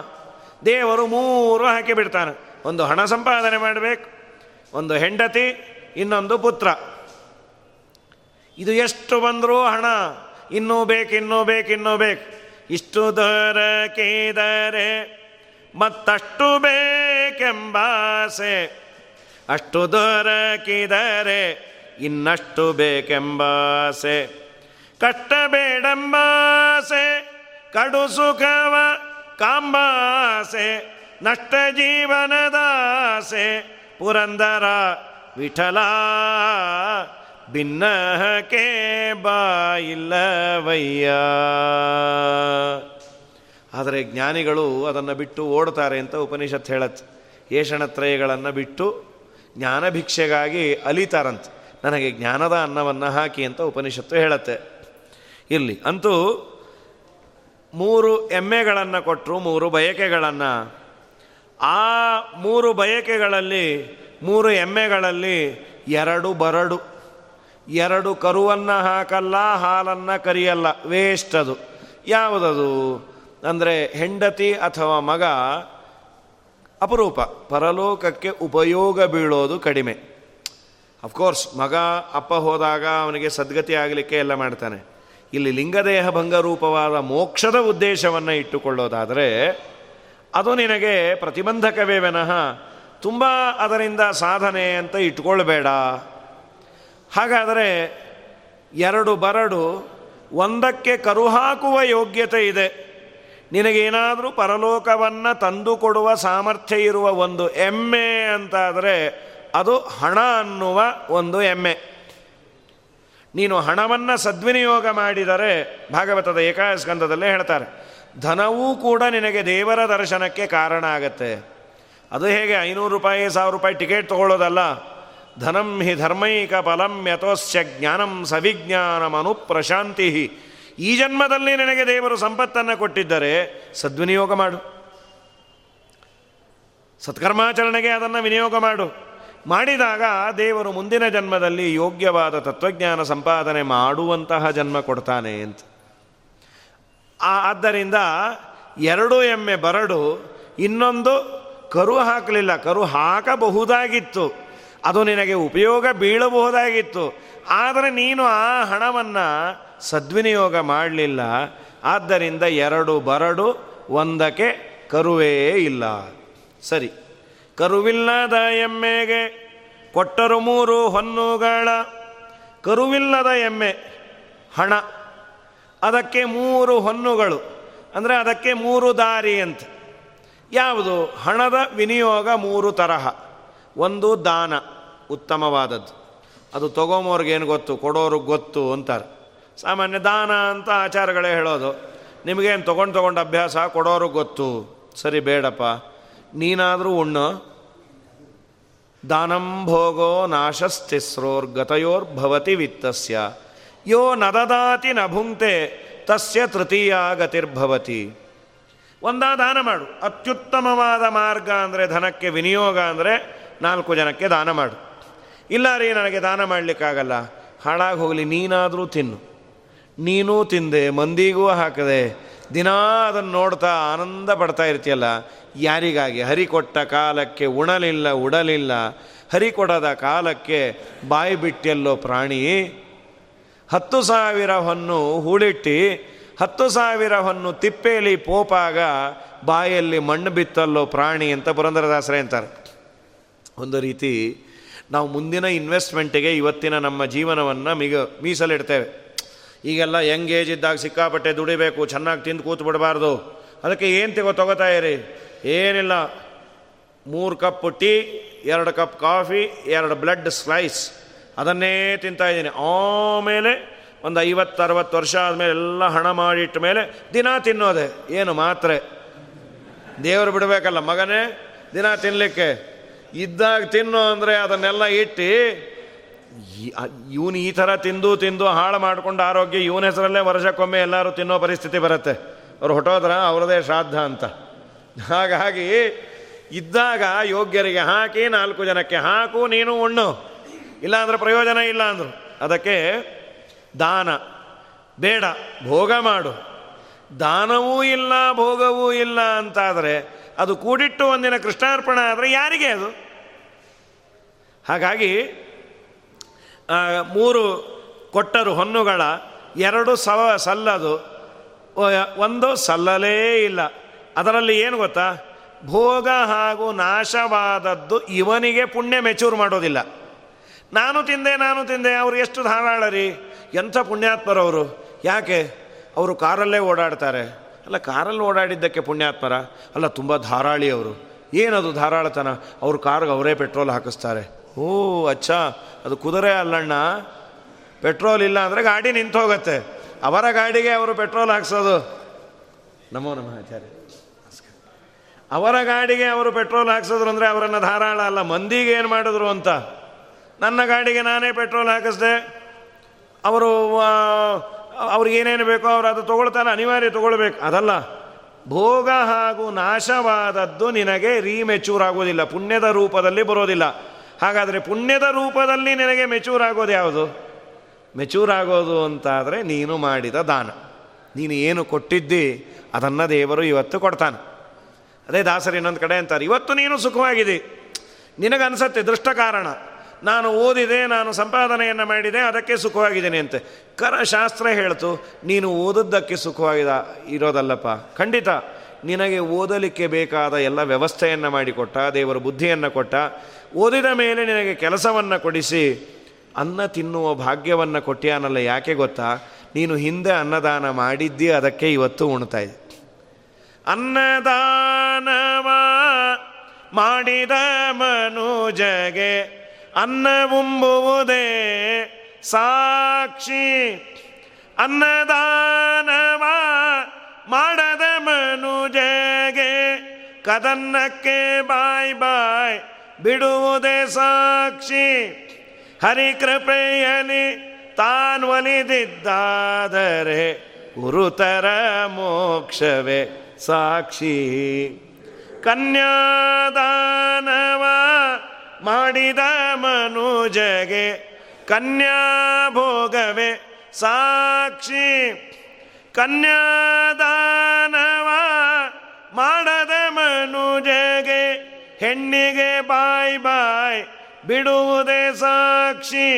ದೇವರು ಮೂರು ಹಾಕಿ ಬಿಡ್ತಾನೆ. ಒಂದು ಹಣ ಸಂಪಾದನೆ ಮಾಡಬೇಕು, ಒಂದು ಹೆಂಡತಿ, ಇನ್ನೊಂದು ಪುತ್ರ. ಇದು ಎಷ್ಟು ಬಂದರೂ ಹಣ, ಇನ್ನೂ ಬೇಕು ಇನ್ನೂ ಬೇಕು ಇನ್ನೂ ಬೇಕು. ಇಷ್ಟು ಕೇದರೆ ಮತ್ತಷ್ಟು ಬೇಕೆಂಬಾಸೆ ಅಷ್ಟು ದೊರಕಿದರೆ ಇನ್ನಷ್ಟು ಬೇಕೆಂಬಾಸೆ ಕಟ್ಟಬೇಡಂಬಾಸೆ ಕಡು ಸುಖವ ಕಾಂಬಾಸೆ, ನಷ್ಟ ಜೀವನದಾಸೆ ಪುರಂದರ ವಿಠಲ ಭಿನ್ನಹಕೆ ಬಾಯಿಲ್ಲವಯ್ಯ. ಆದರೆ ಜ್ಞಾನಿಗಳು ಅದನ್ನು ಬಿಟ್ಟು ಓಡ್ತಾರೆ ಅಂತ ಉಪನಿಷತ್ ಹೇಳತ್ ಏಷಣತ್ರಯಗಳನ್ನು ಬಿಟ್ಟು ಜ್ಞಾನ ಭಿಕ್ಷೆಗಾಗಿ ಅಲಿತಾರಂತೆ. ನನಗೆ ಜ್ಞಾನದ ಅನ್ನವನ್ನು ಹಾಕಿ ಅಂತ ಉಪನಿಷತ್ತು ಹೇಳತ್ತೆ. ಇರಲಿ ಅಂತೂ ಮೂರು ಎಮ್ಮೆಗಳನ್ನು ಕೊಟ್ಟರು ಮೂರು ಬಯಕೆಗಳನ್ನು. ಆ ಮೂರು ಬಯಕೆಗಳಲ್ಲಿ, ಮೂರು ಎಮ್ಮೆಗಳಲ್ಲಿ ಎರಡು ಬರಡು. ಎರಡು ಕರುವನ್ನು ಹಾಕಲ್ಲ, ಹಾಲನ್ನು ಕರಿಯಲ್ಲ. ವೇಸ್ಟ್ ಅದು. ಯಾವುದದು? ಅಂದರೆ ಹೆಂಡತಿ ಅಥವಾ ಮಗ ಅಪರೂಪ. ಪರಲೋಕಕ್ಕೆ ಉಪಯೋಗ ಬೀಳೋದು ಕಡಿಮೆ. ಅಫ್ಕೋರ್ಸ್ ಮಗ, ಅಪ್ಪ ಹೋದಾಗ ಅವನಿಗೆ ಸದ್ಗತಿ ಆಗಲಿಕ್ಕೆ ಎಲ್ಲ ಮಾಡ್ತಾನೆ. ಇಲ್ಲಿ ಲಿಂಗದೇಹ ಭಂಗರೂಪವಾದ ಮೋಕ್ಷದ ಉದ್ದೇಶವನ್ನು ಇಟ್ಟುಕೊಳ್ಳೋದಾದರೆ, ಅದು ನಿನಗೆ ಪ್ರತಿಬಂಧಕವೇ ವಿನಃ ತುಂಬ ಅದರಿಂದ ಸಾಧನೆ ಅಂತ ಇಟ್ಕೊಳ್ಬೇಡ. ಹಾಗಾದರೆ ಎರಡು ಬರಡು ಒಂದಕ್ಕೆ ಕರು ಹಾಕುವ ಯೋಗ್ಯತೆ ಇದೆ. ನಿನಗೇನಾದರೂ ಪರಲೋಕವನ್ನು ತಂದುಕೊಡುವ ಸಾಮರ್ಥ್ಯ ಇರುವ ಒಂದು ಎಮ್ಮೆ ಅಂತಾದರೆ ಅದು ಹಣ ಅನ್ನುವ ಒಂದು ಎಮ್ಮೆ. ನೀನು ಹಣವನ್ನು ಸದ್ವಿನಿಯೋಗ ಮಾಡಿದರೆ ಭಾಗವತದ ಏಕಾಸ್ಕಂದದಲ್ಲೇ ಹೇಳ್ತಾರೆ, ಧನವೂ ಕೂಡ ನಿನಗೆ ದೇವರ ದರ್ಶನಕ್ಕೆ ಕಾರಣ ಆಗತ್ತೆ. ಅದು ಹೇಗೆ? ಐನೂರು ರೂಪಾಯಿ, ಸಾವಿರ ರೂಪಾಯಿ ಟಿಕೆಟ್ ತಗೊಳ್ಳೋದಲ್ಲ. ಧನಂ ಹಿ ಧರ್ಮೈಕ ಫಲಂ ಯಥೋಸ್ಯ ಜ್ಞಾನಂ ಸವಿಜ್ಞಾನಮನು ಪ್ರಶಾಂತಿ ಈ ಜನ್ಮದಲ್ಲಿ ನಿನಗೆ ದೇವರು ಸಂಪತ್ತನ್ನು ಕೊಟ್ಟಿದ್ದರೆ ಸದ್ವಿನಿಯೋಗ ಮಾಡು. ಸತ್ಕರ್ಮಾಚರಣೆಗೆ ಅದನ್ನು ವಿನಿಯೋಗ ಮಾಡು. ಮಾಡಿದಾಗ ದೇವರು ಮುಂದಿನ ಜನ್ಮದಲ್ಲಿ ಯೋಗ್ಯವಾದ ತತ್ವಜ್ಞಾನ ಸಂಪಾದನೆ ಮಾಡುವಂತಹ ಜನ್ಮ ಕೊಡ್ತಾನೆ ಅಂತ. ಆದ್ದರಿಂದ ಎರಡು ಎಮ್ಮೆ ಬರಡು, ಇನ್ನೊಂದು ಕರು ಹಾಕಲಿಲ್ಲ. ಕರು ಹಾಕಬಹುದಾಗಿತ್ತು. ಅದು ನಿನಗೆ ಉಪಯೋಗ ಬೀಳಬಹುದಾಗಿತ್ತು. ಆದರೆ ನೀನು ಆ ಹಣವನ್ನು ಸದ್ವಿನಿಯೋಗ ಮಾಡಲಿಲ್ಲ. ಆದ್ದರಿಂದ ಎರಡು ಬರಡು, ಒಂದಕ್ಕೆ ಕರುವೇ ಇಲ್ಲ. ಸರಿ. ಕರುವಿಲ್ಲದ ಎಮ್ಮೆಗೆ ಕೊಟ್ಟರು ಮೂರು ಹೊನ್ನುಗಳ. ಕರುವಿಲ್ಲದ ಎಮ್ಮೆ, ಹಣ. ಅದಕ್ಕೆ ಮೂರು ಹೊನ್ನುಗಳು. ಅಂದರೆ ಅದಕ್ಕೆ ಮೂರು ದಾರಿ ಅಂತ. ಯಾವುದು? ಹಣದ ವಿನಿಯೋಗ ಮೂರು ತರಹ. ಒಂದು ದಾನ, ಉತ್ತಮವಾದದ್ದು. ಅದು ತೊಗೊಂಬೋರ್ಗೇನು ಗೊತ್ತು, ಕೊಡೋರಿಗೆ ಗೊತ್ತು ಅಂತಾರೆ. ಸಾಮಾನ್ಯ ದಾನ ಅಂತ ಆಚಾರಗಳೇ ಹೇಳೋದು. ನಿಮಗೇನು ತೊಗೊಂಡು ತೊಗೊಂಡು ಅಭ್ಯಾಸ ಕೊಡೋರು ಗೊತ್ತು. ಸರಿ, ಬೇಡಪ್ಪ. ನೀನಾದರೂ ಉಣ್ಣು. ದಾನಂ ಭೋಗೋ ನಾಶಸ್ತಿಸ್ರೋರ್ಗತಯೋರ್ಭವತಿ ವಿತ್ತಸ್ಯ. ಯೋ ನದದಾತಿ ನಭುಂಕ್ತೆ ತಸ್ಯ ತೃತೀಯ ಗತಿರ್ಭವತಿ. ಒಂದಾ ದಾನ ಮಾಡು. ಅತ್ಯುತ್ತಮವಾದ ಮಾರ್ಗ ಅಂದರೆ ಧನಕ್ಕೆ ವಿನಿಯೋಗ ಅಂದರೆ ನಾಲ್ಕು ಜನಕ್ಕೆ ದಾನ ಮಾಡು. ಇಲ್ಲ ರೀ, ನನಗೆ ದಾನ ಮಾಡಲಿಕ್ಕಾಗಲ್ಲ. ಹಾಳಾಗಿ ಹೋಗಲಿ, ನೀನಾದರೂ ತಿನ್ನು. ನೀನೂ ತಿಂದೆ, ಮಂದಿಗೂ ಹಾಕದೆ, ದಿನಾ ಅದನ್ನು ನೋಡ್ತಾ ಆನಂದ ಪಡ್ತಾ ಇರ್ತೀಯಲ್ಲ, ಯಾರಿಗಾಗಿ? ಹರಿ ಕೊಟ್ಟ ಕಾಲಕ್ಕೆ ಉಣಲಿಲ್ಲ, ಉಡಲಿಲ್ಲ. ಹರಿ ಕೊಡದ ಕಾಲಕ್ಕೆ ಬಾಯಿ ಬಿಟ್ಟೆಲ್ಲೋ ಪ್ರಾಣಿ. ಹತ್ತು ಸಾವಿರ ಹೊನ್ನು ಹೂಳಿಟ್ಟು, ಹತ್ತು ಸಾವಿರ ಹೊನ್ನು ತಿಪ್ಪೇಲಿ ಪೋಪಾಗ ಬಾಯಲ್ಲಿ ಮಣ್ಣು ಬಿತ್ತಲ್ಲೋ ಪ್ರಾಣಿ ಅಂತ ಪುರಂದರದಾಸರೇ ಅಂತಾರೆ. ಒಂದು ರೀತಿ ನಾವು ಮುಂದಿನ ಇನ್ವೆಸ್ಟ್ಮೆಂಟಿಗೆ ಇವತ್ತಿನ ನಮ್ಮ ಜೀವನವನ್ನು ಮಿಗ ಮೀಸಲಿಡ್ತೇವೆ. ಈಗೆಲ್ಲ ಯಂಗ್ ಏಜ್ ಇದ್ದಾಗ ಸಿಕ್ಕಾಪಟ್ಟೆ ದುಡಿಬೇಕು, ಚೆನ್ನಾಗಿ ತಿಂದು ಕೂತು ಬಿಡಬಾರ್ದು ಅದಕ್ಕೆ ಏನು ತಗೋ ತೊಗೋತಾ ಇರಿ? ಏನಿಲ್ಲ. ಮೂರು ಕಪ್ ಟೀ, ಎರಡು ಕಪ್ ಕಾಫಿ, ಎರಡು ಬ್ಲಡ್ ಸ್ಲೈಸ್ ಅದನ್ನೇ ತಿಂತಾ ಇದ್ದೀನಿ. ಆಮೇಲೆ ಒಂದು ಐವತ್ತು, ಅರವತ್ತು ವರ್ಷ ಆದಮೇಲೆ ಎಲ್ಲ ಹಣ ಮಾಡಿಟ್ಟ ಮೇಲೆ ದಿನ ತಿನ್ನೋದೆ. ಏನು ಮಾತ್ರೆ? ದೇವರು ಬಿಡಬೇಕಲ್ಲ ಮಗನೇ, ದಿನ ತಿನ್ನಲಿಕ್ಕೆ ಇದ್ದಾಗ ತಿನ್ನು ಅಂದರೆ ಅದನ್ನೆಲ್ಲ ಇಟ್ಟು ಇವನು ಈ ಥರ ತಿಂದು ತಿಂದು ಹಾಳು ಮಾಡಿಕೊಂಡು ಆರೋಗ್ಯ ಇವನ ಹೆಸರಲ್ಲೇ ವರ್ಷಕ್ಕೊಮ್ಮೆ ಎಲ್ಲರೂ ತಿನ್ನೋ ಪರಿಸ್ಥಿತಿ ಬರುತ್ತೆ. ಅವ್ರು ಹೊಟ್ಟೋದ್ರ ಅವರದೇ ಶ್ರಾದ್ದ ಅಂತ. ಹಾಗಾಗಿ ಇದ್ದಾಗ ಯೋಗ್ಯರಿಗೆ ಹಾಕಿ ನಾಲ್ಕು ಜನಕ್ಕೆ ಹಾಕು, ನೀನು ಉಣ್ಣು. ಇಲ್ಲಾಂದ್ರೆ ಪ್ರಯೋಜನ ಇಲ್ಲ ಅಂದರು. ಅದಕ್ಕೆ ದಾನ, ಬೇಡ, ಭೋಗ ಮಾಡು. ದಾನವೂ ಇಲ್ಲ, ಭೋಗವೂ ಇಲ್ಲ ಅಂತಾದರೆ ಅದು ಕೂಡಿಟ್ಟು ಒಂದಿನ ಕೃಷ್ಣಾರ್ಪಣ ಆದರೆ ಯಾರಿಗೆ ಅದು? ಹಾಗಾಗಿ ಮೂರು ಕೊಟ್ಟರು ಹೊನ್ನುಗಳ, ಎರಡು ಸವ ಸಲ್ಲದು ಒಂದು ಸಲ್ಲಲೇ ಇಲ್ಲ. ಅದರಲ್ಲಿ ಏನು ಗೊತ್ತಾ? ಭೋಗ ಹಾಗೂ ನಾಶವಾದದ್ದು ಇವನಿಗೆ ಪುಣ್ಯ ಮೆಚೂರ್ ಮಾಡೋದಿಲ್ಲ. ನಾನು ತಿಂದೆ ನಾನು ತಿಂದೆ, ಅವರು ಎಷ್ಟು ಧಾರಾಳರಿ, ಎಂಥ ಪುಣ್ಯಾತ್ಮರವರು ಯಾಕೆ? ಅವರು ಕಾರಲ್ಲೇ ಓಡಾಡ್ತಾರೆ. ಅಲ್ಲ, ಕಾರಲ್ಲಿ ಓಡಾಡಿದ್ದಕ್ಕೆ ಪುಣ್ಯಾತ್ಮರ? ಅಲ್ಲ, ತುಂಬ ಧಾರಾಳಿ ಅವರು. ಏನದು ಧಾರಾಳತನ? ಅವ್ರ ಕಾರ್ಗೆ ಅವರೇ ಪೆಟ್ರೋಲ್ ಹಾಕಿಸ್ತಾರೆ. ಓ, ಅಚ್ಚ. ಅದು ಕುದುರೆ ಅಲ್ಲಣ್ಣ. ಪೆಟ್ರೋಲ್ ಇಲ್ಲ ಅಂದರೆ ಗಾಡಿ ನಿಂತು ಹೋಗುತ್ತೆ. ಅವರ ಗಾಡಿಗೆ ಅವರು ಪೆಟ್ರೋಲ್ ಹಾಕ್ಸೋದು. ನಮೋ ನಮಃ ಆಚಾರ್ಯ. ಅವರ ಗಾಡಿಗೆ ಅವರು ಪೆಟ್ರೋಲ್ ಹಾಕ್ಸಿದ್ರು ಅಂದರೆ ಅವರನ್ನು ಧಾರಾಳ ಅಲ್ಲ. ಮಂದಿಗೆ ಏನು ಮಾಡಿದ್ರು ಅಂತ. ನನ್ನ ಗಾಡಿಗೆ ನಾನೇ ಪೆಟ್ರೋಲ್ ಹಾಕಿಸ್ದೆ. ಅವರು ಅವ್ರಿಗೇನೇನು ಬೇಕೋ ಅವರು ಅದು ತೊಗೊಳ್ತಾನೆ, ಅನಿವಾರ್ಯ ತೊಗೊಳ್ಬೇಕು. ಅದಲ್ಲ. ಭೋಗ ಹಾಗೂ ನಾಶವಾದದ್ದು ನಿನಗೆ ರೀಮೆಚೂರ್ ಆಗೋದಿಲ್ಲ. ಪುಣ್ಯದ ರೂಪದಲ್ಲಿ ಬರೋದಿಲ್ಲ. ಹಾಗಾದರೆ ಪುಣ್ಯದ ರೂಪದಲ್ಲಿ ನಿನಗೆ ಮೆಚೂರ್ ಆಗೋದು ಯಾವುದು? ಮೆಚೂರ್ ಆಗೋದು ಅಂತಾದರೆ ನೀನು ಮಾಡಿದ ದಾನ. ನೀನು ಏನು ಕೊಟ್ಟಿದ್ದಿ ಅದನ್ನು ದೇವರು ಇವತ್ತು ಕೊಡ್ತಾನೆ. ಅದೇ ದಾಸರು ಇನ್ನೊಂದು ಕಡೆ ಅಂತಾರೆ, ಇವತ್ತು ನೀನು ಸುಖವಾಗಿದೆ ನಿನಗನ್ಸತ್ತೆ ದೃಷ್ಟ ಕಾರಣ. ನಾನು ಓದಿದೆ, ನಾನು ಸಂಪಾದನೆಯನ್ನು ಮಾಡಿದೆ, ಅದಕ್ಕೆ ಸುಖವಾಗಿದ್ದೀನಿ ಅಂತೆ. ಕರ ಶಾಸ್ತ್ರ ಹೇಳ್ತು, ನೀನು ಓದದ್ದಕ್ಕೆ ಸುಖವಾಗಿದ, ಇರೋದಲ್ಲಪ್ಪ. ಖಂಡಿತ, ನಿನಗೆ ಓದಲಿಕ್ಕೆ ಬೇಕಾದ ಎಲ್ಲ ವ್ಯವಸ್ಥೆಯನ್ನು ಮಾಡಿಕೊಟ್ಟ, ದೇವರು ಬುದ್ಧಿಯನ್ನು ಕೊಟ್ಟ ಓದಿದ ಮೇಲೆ ನಿನಗೆ ಕೆಲಸವನ್ನು ಕೊಡಿಸಿ, ಅನ್ನ ತಿನ್ನುವ ಭಾಗ್ಯವನ್ನು ಕೊಟ್ಟಿಯಾನಲ್ಲ ಯಾಕೆ ಗೊತ್ತಾ? ನೀನು ಹಿಂದೆ ಅನ್ನದಾನ ಮಾಡಿದ್ದಿ, ಅದಕ್ಕೆ ಇವತ್ತು ಉಣ್ತಾ ಇದೆ ಅನ್ನದಾನವ ಮಾಡಿದ ಮನುಜಗೆ ಅನ್ನವುಂಬುವುದೇ ಸಾಕ್ಷಿ. ಅನ್ನದಾನವ ಮಾಡದ ಮನುಜಗೆ, ಕದನ್ನಕ್ಕೆ ಬಾಯ್ ಬಾಯ್ ಬಿಡುವುದೇ ಸಾಕ್ಷಿ. ಹರಿಕೃಪೆಯಲಿ ತಾನ್ವಲಿದಿದ್ದಾದರೆ ಗುರುತರ ಮೋಕ್ಷವೇ ಸಾಕ್ಷಿ. ಕನ್ಯಾದಾನವ ಮಾಡಿದ ಮನುಜಗೆ ಕನ್ಯಾ ಭೋಗವೇ ಸಾಕ್ಷಿ. ಕನ್ಯಾದಾನವ ಮಾಡದ ಮನುಜಗೆ ಹೆಣ್ಣಿಗೆ ಬಾಯ್ ಬಾಯ್, ಬಿಡುವುದೇ ಸಾಕ್ಷಿ.